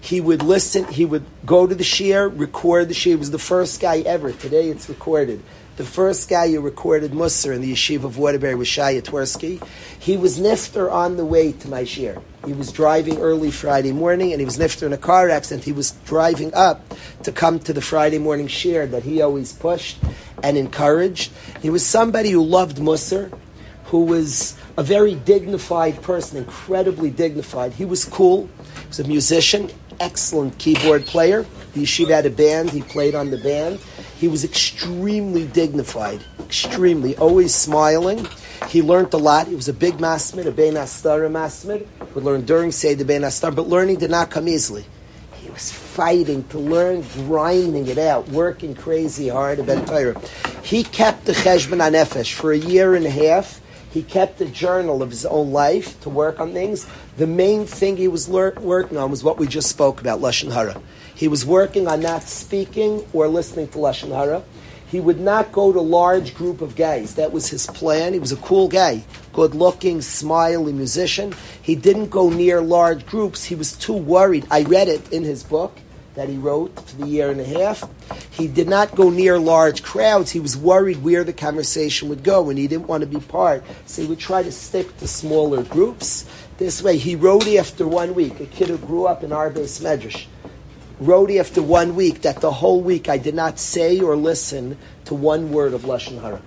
B: He would listen, he would go to the shiur, record the shiur. He was the first guy ever. Today it's recorded. The first guy who recorded Musar in the yeshiva of Waterbury was Shaya Twersky. He was nifter on the way to my shiur. He was driving early Friday morning and he was nifter in a car accident. He was driving up to come to the Friday morning shiur that he always pushed and encouraged. He was somebody who loved Musar, who was a very dignified person, incredibly dignified. He was cool. He was a musician, excellent keyboard player. The yeshiva had a band. He played on the band. He was extremely dignified, extremely, always smiling. He learned a lot. He was a big masmid, a bein astara masmid. We learned during Seder bein astar, but learning did not come easily. He was fighting to learn, grinding it out, working crazy hard. At it. He kept the cheshbon anefesh for a year and a half he kept a journal of his own life to work on things. The main thing he was lear- working on was what we just spoke about, Lashon Hara. He was working on not speaking or listening to Lashon Hara. He would not go to large group of guys. That was his plan. He was a cool guy, good looking, smiley musician. He didn't go near large groups. He was too worried. I read it in his book that he wrote for the year and a half. He did not go near large crowds. He was worried where the conversation would go, and he didn't want to be part. So he would try to stick to smaller groups. This way, he wrote after one week. A kid who grew up in Arbes Medrash wrote after one week that the whole week I did not say or listen to one word of lashon hara.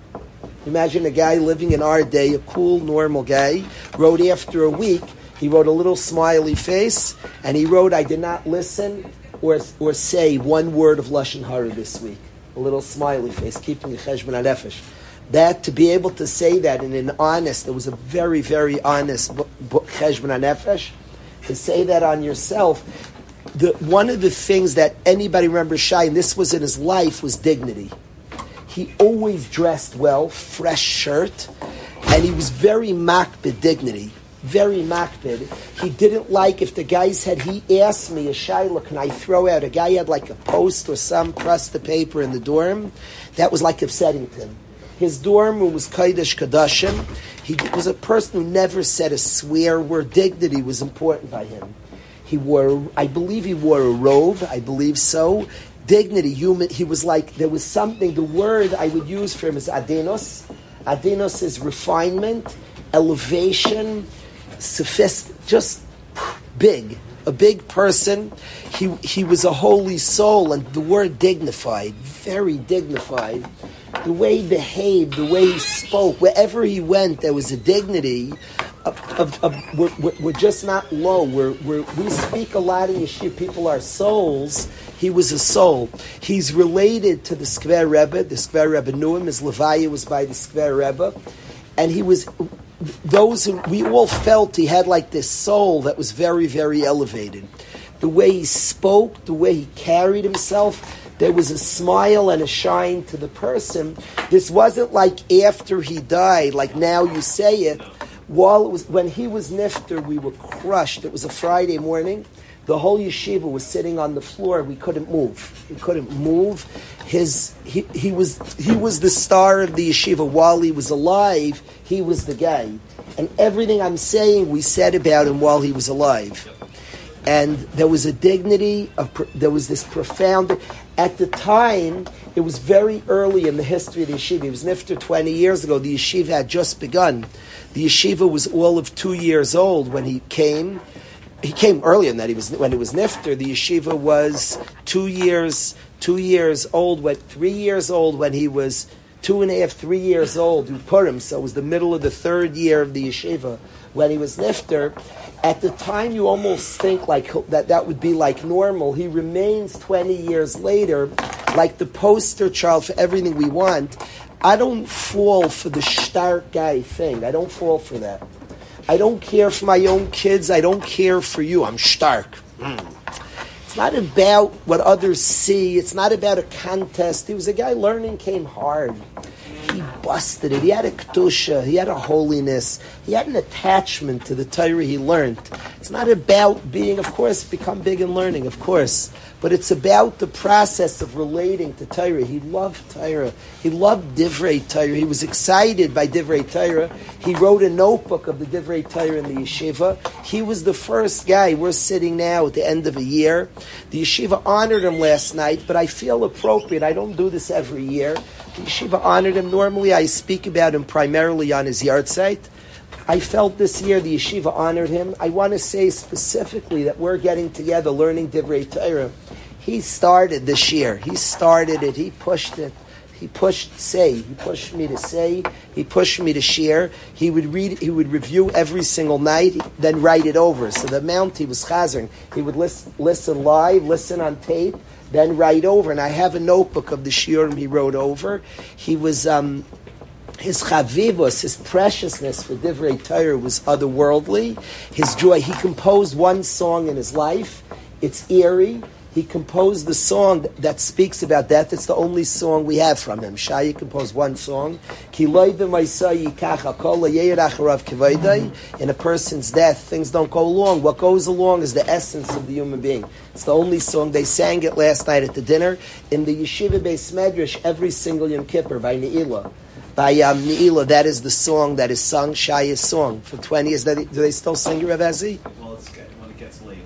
B: Imagine a guy living in our day, a cool, normal guy, wrote after a week. He wrote a little smiley face, and he wrote, "I did not listen or or say one word of lashon hara this week." A little smiley face, keeping a cheshbon nefesh. That to be able to say that in an honest, it was a very, very honest cheshbon nefesh. To say that on yourself, the, one of the things that anybody remembers Shai, and this was in his life, was dignity. He always dressed well, fresh shirt, and he was very makbid dignity. Very makbid. He didn't like if the guy said, he asked me, a shaila, can I throw out? A guy had like a post or some crust of paper in the dorm. That was like upsetting to him. His dorm room was Kaidish Kadashim. He was a person who never said a swear word. Dignity was important by him. He wore, I believe he wore a robe, I believe so. Dignity, human, he was like, there was something, the word I would use for him is adenos. Adenos is refinement, elevation, sophist, just big, a big person. He, he was a holy soul, and the word dignified, very dignified. The way he behaved, the way he spoke, wherever he went, there was a dignity of, of, of we're, we're, just not low. We're, we're, we speak a lot in Yeshiva. People are souls. He was a soul. He's related to the Skver Rebbe. The Skver Rebbe knew him. His Levaya was by the Skver Rebbe. And he was, those who, we all felt he had like this soul that was very, very elevated. The way he spoke, the way he carried himself, there was a smile and a shine to the person. This wasn't like after he died, like now you say it while it was when he was nifter, we were crushed. It was a Friday morning. The whole yeshiva was sitting on the floor. We couldn't move. We couldn't move. His he, he was he was the star of the yeshiva while he was alive. He was the guy, and everything I'm saying we said about him while he was alive. And there was a dignity of there was this profound. At the time, it was very early in the history of the yeshiva. It was nifter 20 years ago. The yeshiva had just begun. The yeshiva was all of two years old when he came. He came earlier than that. He was when it was nifter. The yeshiva was two years two years old. When three years old when he was two and a half, three years old. Who put him? So it was the middle of the third year of the yeshiva when he was nifter. At the time, you almost think like that that would be like normal. He remains twenty years later, like the poster child for everything we want. I don't fall for the stark guy thing. I don't fall for that. I don't care for my own kids. I don't care for you. I'm stark. Mm. It's not about what others see. It's not about a contest. He was a guy learning came hard. He busted it. He had a kedusha. He had a holiness. He had an attachment to the Torah he learned. It's not about being, of course, become big in learning, of course but it's about the process of relating to Torah. He loved Torah. He loved Divrei Torah. He was excited by Divrei Torah. He wrote a notebook of the Divrei Torah in the yeshiva. He was the first guy. We're sitting now at the end of a year. The yeshiva honored him last night, but I feel appropriate. I don't do this every year. The yeshiva honored him. Normally, I speak about him primarily on his yahrzeit. I felt this year the yeshiva honored him. I want to say specifically that we're getting together, learning Divrei Torah. He started this year. He started it. He pushed it. He pushed say. He pushed me to say. He pushed me to share. He would read. He would review every single night, then write it over. So the amount he was chazering, he would listen, listen live, listen on tape, then write over. And I have a notebook of the shiurim he wrote over. He was. Um, his chavivos, his preciousness for Divrei Torah was otherworldly. His joy. He composed one song in his life. It's eerie. He composed the song that speaks about death. It's the only song we have from him. Shaya composed one song. In a person's death, things don't go along. What goes along is the essence of the human being. It's the only song. They sang it last night at the dinner. In the Yeshiva Beis Medrash, every single Yom Kippur by Ne'ilah by um, Ne'ilah. That is the song that is sung, Shaya's song. For 20 years, do they still sing it, Rav
E: Well, it's good when it gets late.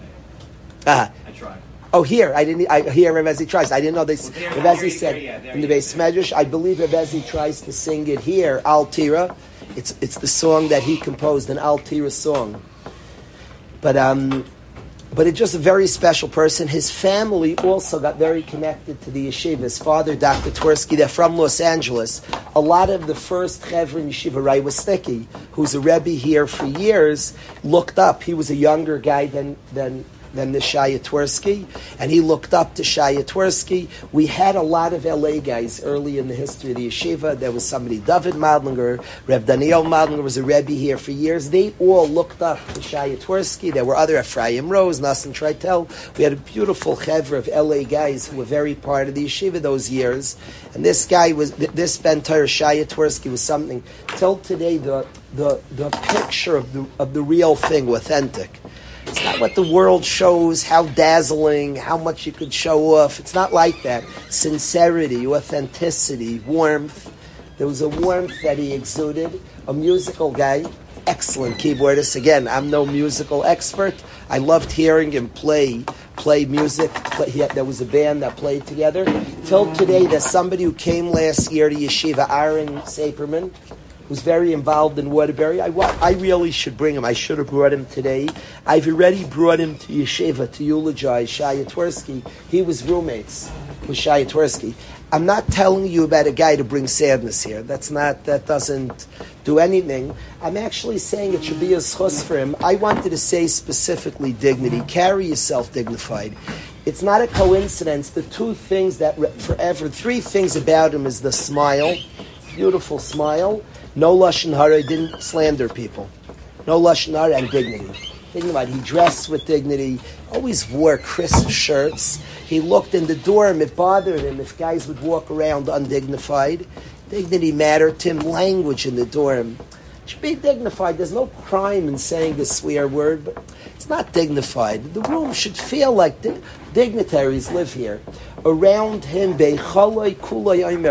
B: Ah.
E: I try.
B: Oh, here I didn't. I here Revezi tries. I didn't know this. Revezi said in the beis medrash. I believe Revezi tries to sing it here. Al Tira. It's it's the song that he composed, an Al Tira song. But um, but it's just a very special person. His family also got very connected to the yeshiva. His father, Dr. Twersky, they're from Los Angeles. A lot of the first Chevron in yeshiva, Rai Wasnicki, who's a Rebbe here for years, looked up. He was a younger guy than, than than the Shaya Twersky, and he looked up to Shaya Twersky. We had a lot of LA guys early in the history of the yeshiva. There was somebody, David Madlinger, Reb Daniel Madlinger was a Rebbe here for years. They all looked up to Shaya Twersky. There were other Ephraim Rose, Nassim Tritel. We had a beautiful chevra of LA guys who were very part of the yeshiva those years. And this guy was, this Ben Torah Shaya Twersky was something, till today, the, the, the picture of the, of the real thing, authentic. It's not what the world shows, how dazzling, how much you could show off. It's not like that. Sincerity, authenticity, warmth. There was a warmth that he exuded. A musical guy, excellent keyboardist. Again, I'm no musical expert. I loved hearing him play play music. Play, had, there was a band that played together. Till today, there's somebody who came last year to Yeshiva, Aaron Saperman who's very involved in Waterbury. I, I really should bring him. I should have brought him today. I've already brought him to Yeshiva to eulogize Shaya Twersky. He was roommates with Shaya Twersky. I'm not telling you about a guy to bring sadness here. That's not, that doesn't do anything. I'm actually saying it should be a schus for him. I wanted to say specifically dignity. Carry yourself dignified. It's not a coincidence. The two things that forever, three things about him is the smile, beautiful smile, no lashon hara, He didn't slander people. No lashon hara and dignity. Dignified. He dressed with dignity. Always wore crisp shirts. He looked in the dorm. It bothered him if guys would walk around undignified. Dignity mattered to him. Language in the dorm should be dignified. There's no crime in saying a swear word, but it's not dignified. The room should feel like di- dignitaries live here. Around him, they coloy cool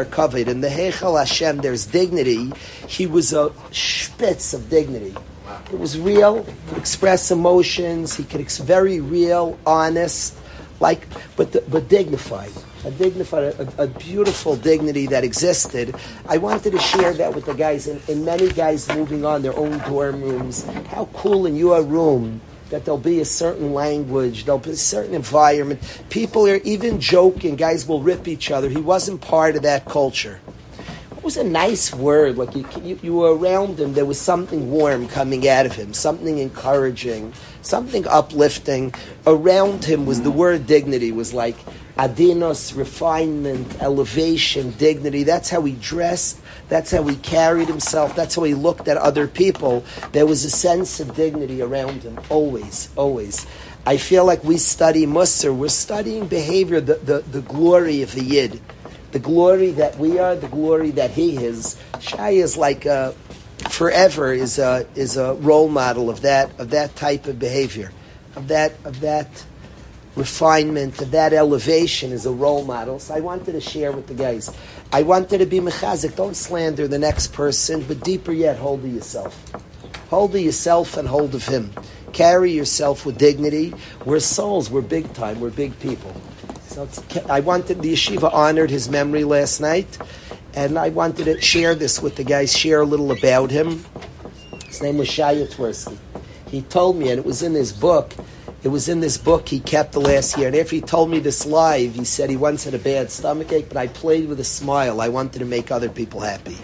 B: covet in the Heichal Hashem, there's dignity. He was a spitz of dignity. It was real. Could express emotions. He could ex- very real, honest, like but the, but dignified a dignified, a, a, beautiful dignity that existed. I wanted to share that with the guys, and, and many guys moving on their own dorm rooms. How cool in your room that there'll be a certain language, there'll be a certain environment. People are even joking, guys will rip each other. He wasn't part of that culture. Was a nice word. Like you, you, you were around him, there was something warm coming out of him, something encouraging, something uplifting. Around him was the word dignity, was like adinos, refinement, elevation, dignity. That's how he dressed. That's how he carried himself. That's how he looked at other people. There was a sense of dignity around him, always, always. I feel like we study Musar. We're studying behavior, the, the, the glory of the Yid. The glory that we are, the glory that he is. Shai is like a, forever is a, is a role model of that, of that type of behavior, of that, of that refinement, of that elevation is a role model. So I wanted to share with the guys. I wanted to be mechazik. Don't slander the next person, but deeper yet, hold of yourself. Hold of yourself and hold of him. Carry yourself with dignity. We're souls. We're big time. We're big people. So I wanted the yeshiva honored his memory last night, and I wanted to share this with the guys. Share a little about him. His name was Shaya Twersky. He told me, and it was in his book it was in this book he kept the last year. And after he told me this live, he said he once had a bad stomach ache, but I played with a smile. I wanted to make other people happy.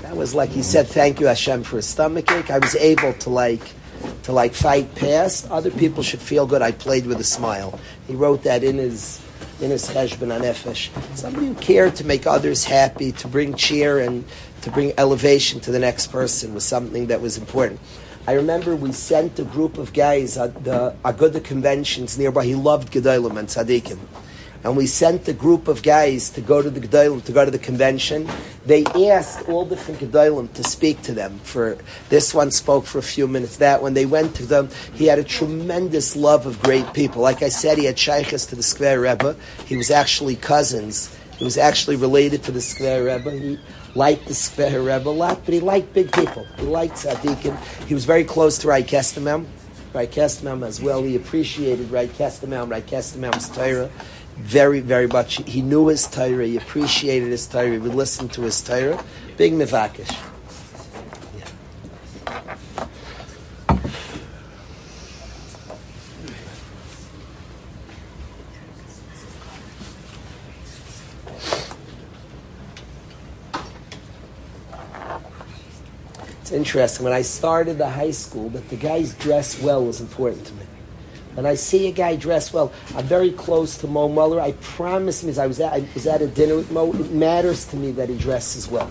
B: That was like he said, "Thank you Hashem for a stomach ache." I was able to like to like fight past. Other people should feel good. I played with a smile. He wrote that in his in his cheshbon anefesh. Somebody who cared to make others happy, to bring cheer and to bring elevation to the next person was something that was important. I remember we sent a group of guys at the Aguda conventions nearby. He loved Gedolim and Tzaddikim. And we sent a group of guys to go to the Gedolim, to go to the convention. They asked all different Gedolim to speak to them. For This one spoke for a few minutes, that when they went to them, he had a tremendous love of great people. Like I said, he had shaykhs to the Skver Rebbe. He was actually cousins. He was actually related to the Skver Rebbe. He, liked the Skver Rebbe a lot, but he liked big people. He liked Tzaddikim. He was very close to Rai Kestemem. Rai Kestamam as well. He appreciated Rai Kestamam, Rai Kestamam's Torah very, very much. He knew his Torah. He appreciated his Torah. He would listen to his Torah. Big Mivakish. It's interesting. When I started the high school, that the guys dress well was important to me. When I see a guy dressed well, I'm very close to Mo Muller. I promise him, I was at, I was at a dinner with Mo, it matters to me that he dresses well.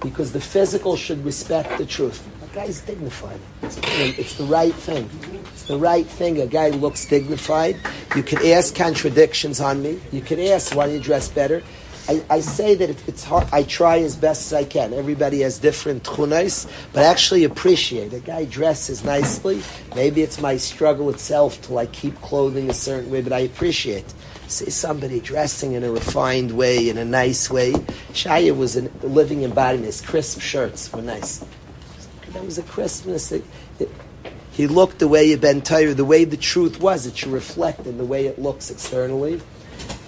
B: Because the physical should respect the truth. That guy's dignified. It's, it's the right thing. It's the right thing. A guy looks dignified. You can ask contradictions on me. You can ask, why do you dress better? I, I say that it, it's hard. I try as best as I can. Everybody has different tchunas, but I actually appreciate a guy dresses nicely. Maybe it's my struggle itself to like keep clothing a certain way, but I appreciate. See somebody dressing in a refined way, in a nice way. Shaya was a living embodiment. His crisp shirts were nice. That was a Christmas. It, it, he looked the way you been tired, the way the truth was. It should reflect in the way it looks externally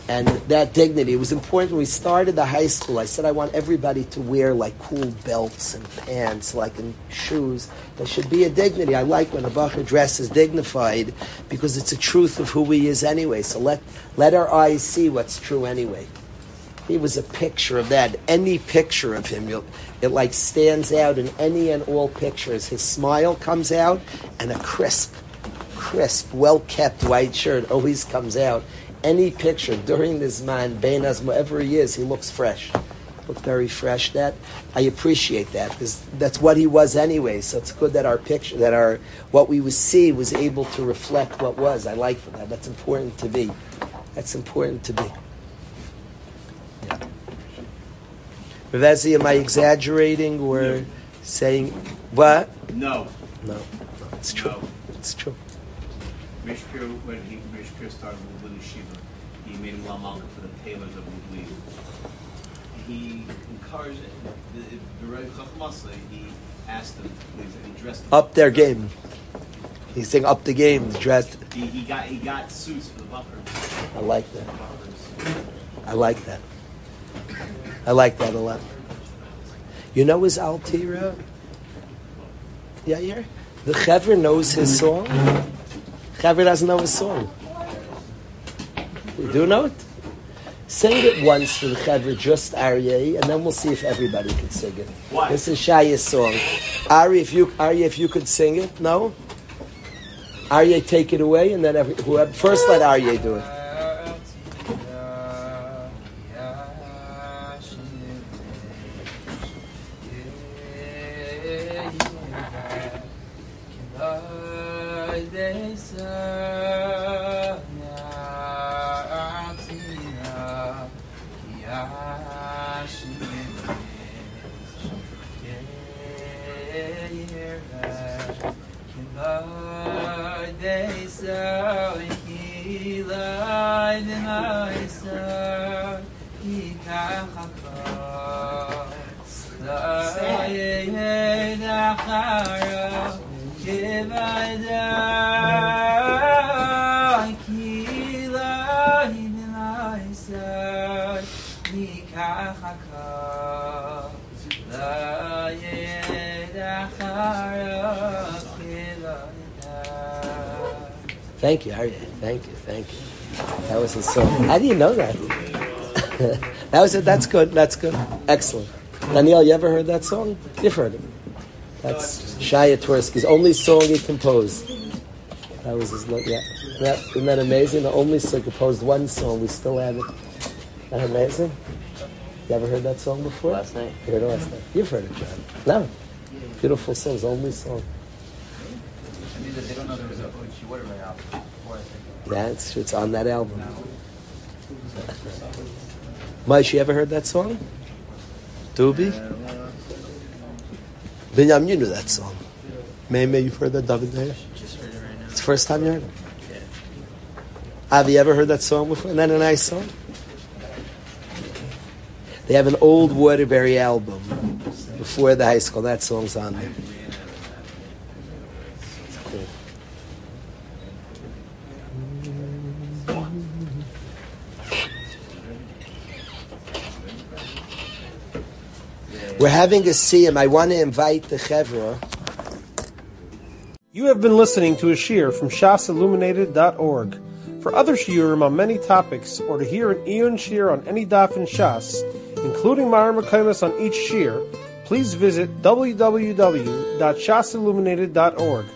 B: and that dignity. It was important when we started the high school. I said I want everybody to wear like cool belts and pants, like in shoes. There should be a dignity. I like when a bacher dresses dignified because it's a truth of who he is anyway. So let let our eyes see what's true anyway. He was a picture of that. Any picture of him, it like stands out in any and all pictures. His smile comes out, and a crisp, crisp, well kept white shirt always comes out any picture during this man, Bein wherever he is, he looks fresh. Look very fresh. That I appreciate that because that's what he was anyway. So it's good that our picture, that our what we would see, was able to reflect what was. I like that. That's important to be. That's important to be. Yeah. am I exaggerating or no. saying what?
E: No.
B: No. No. It's true. No. It's true.
E: When he Mishpir started made him Lamalka for the tailors of Mugli. He encouraged the, the Rebbe Chachmasa, he asked them, please, and he dressed them.
B: Up their game. He's saying up the game, dressed.
E: He, he got he got suits for the buffers.
B: I like that. I like that. I like that a lot. You know his Al Tira? Yeah, yeah. The Chaver knows his song. Chaver doesn't know his song. You do know it? Sing it once for the Chevra, just Aryeh, and then we'll see if everybody can sing it.
E: What?
B: This is Shaya's song. Ari, if you Aryeh, if you could sing it, no? Aryeh, take it away, and then every, whoever, first let Aryeh do it. Do you know that? that was it. That's good. That's good. Excellent. Daniel, you ever heard that song? You've heard it. That's Shaya Twersky's only song he composed. That was his. Yeah. That, isn't that amazing? The only song composed one song. We still have it. Isn't that amazing? You ever heard that song before?
C: Last night.
B: You heard it last night. You've heard it, John. No. Beautiful song. His only song.
E: I mean they don't know there was a
B: yeah, it's, it's on that album. Maish, you ever heard that song? Doobie? Binyam, you knew that song. May, may you've heard that, David Meir?
C: Just heard it right now.
B: It's the first time you heard it? Yeah. Have you ever heard that song before? Isn't that a nice song? They have an old Waterbury album before the high school. That song's on there. We're having a siyum. I want to invite the chevra.
A: You have been listening to a shiur from shasilluminated.org. For other shiurim on many topics, or to hear an Eon shiur on any daf in Shas, including Mara Mekaimas on each shiur, please visit www.shasilluminated.org.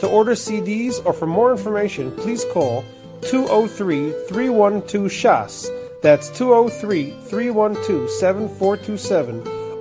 A: To order CDs or for more information, please call 203 312 SHAS. That's 203 312 7427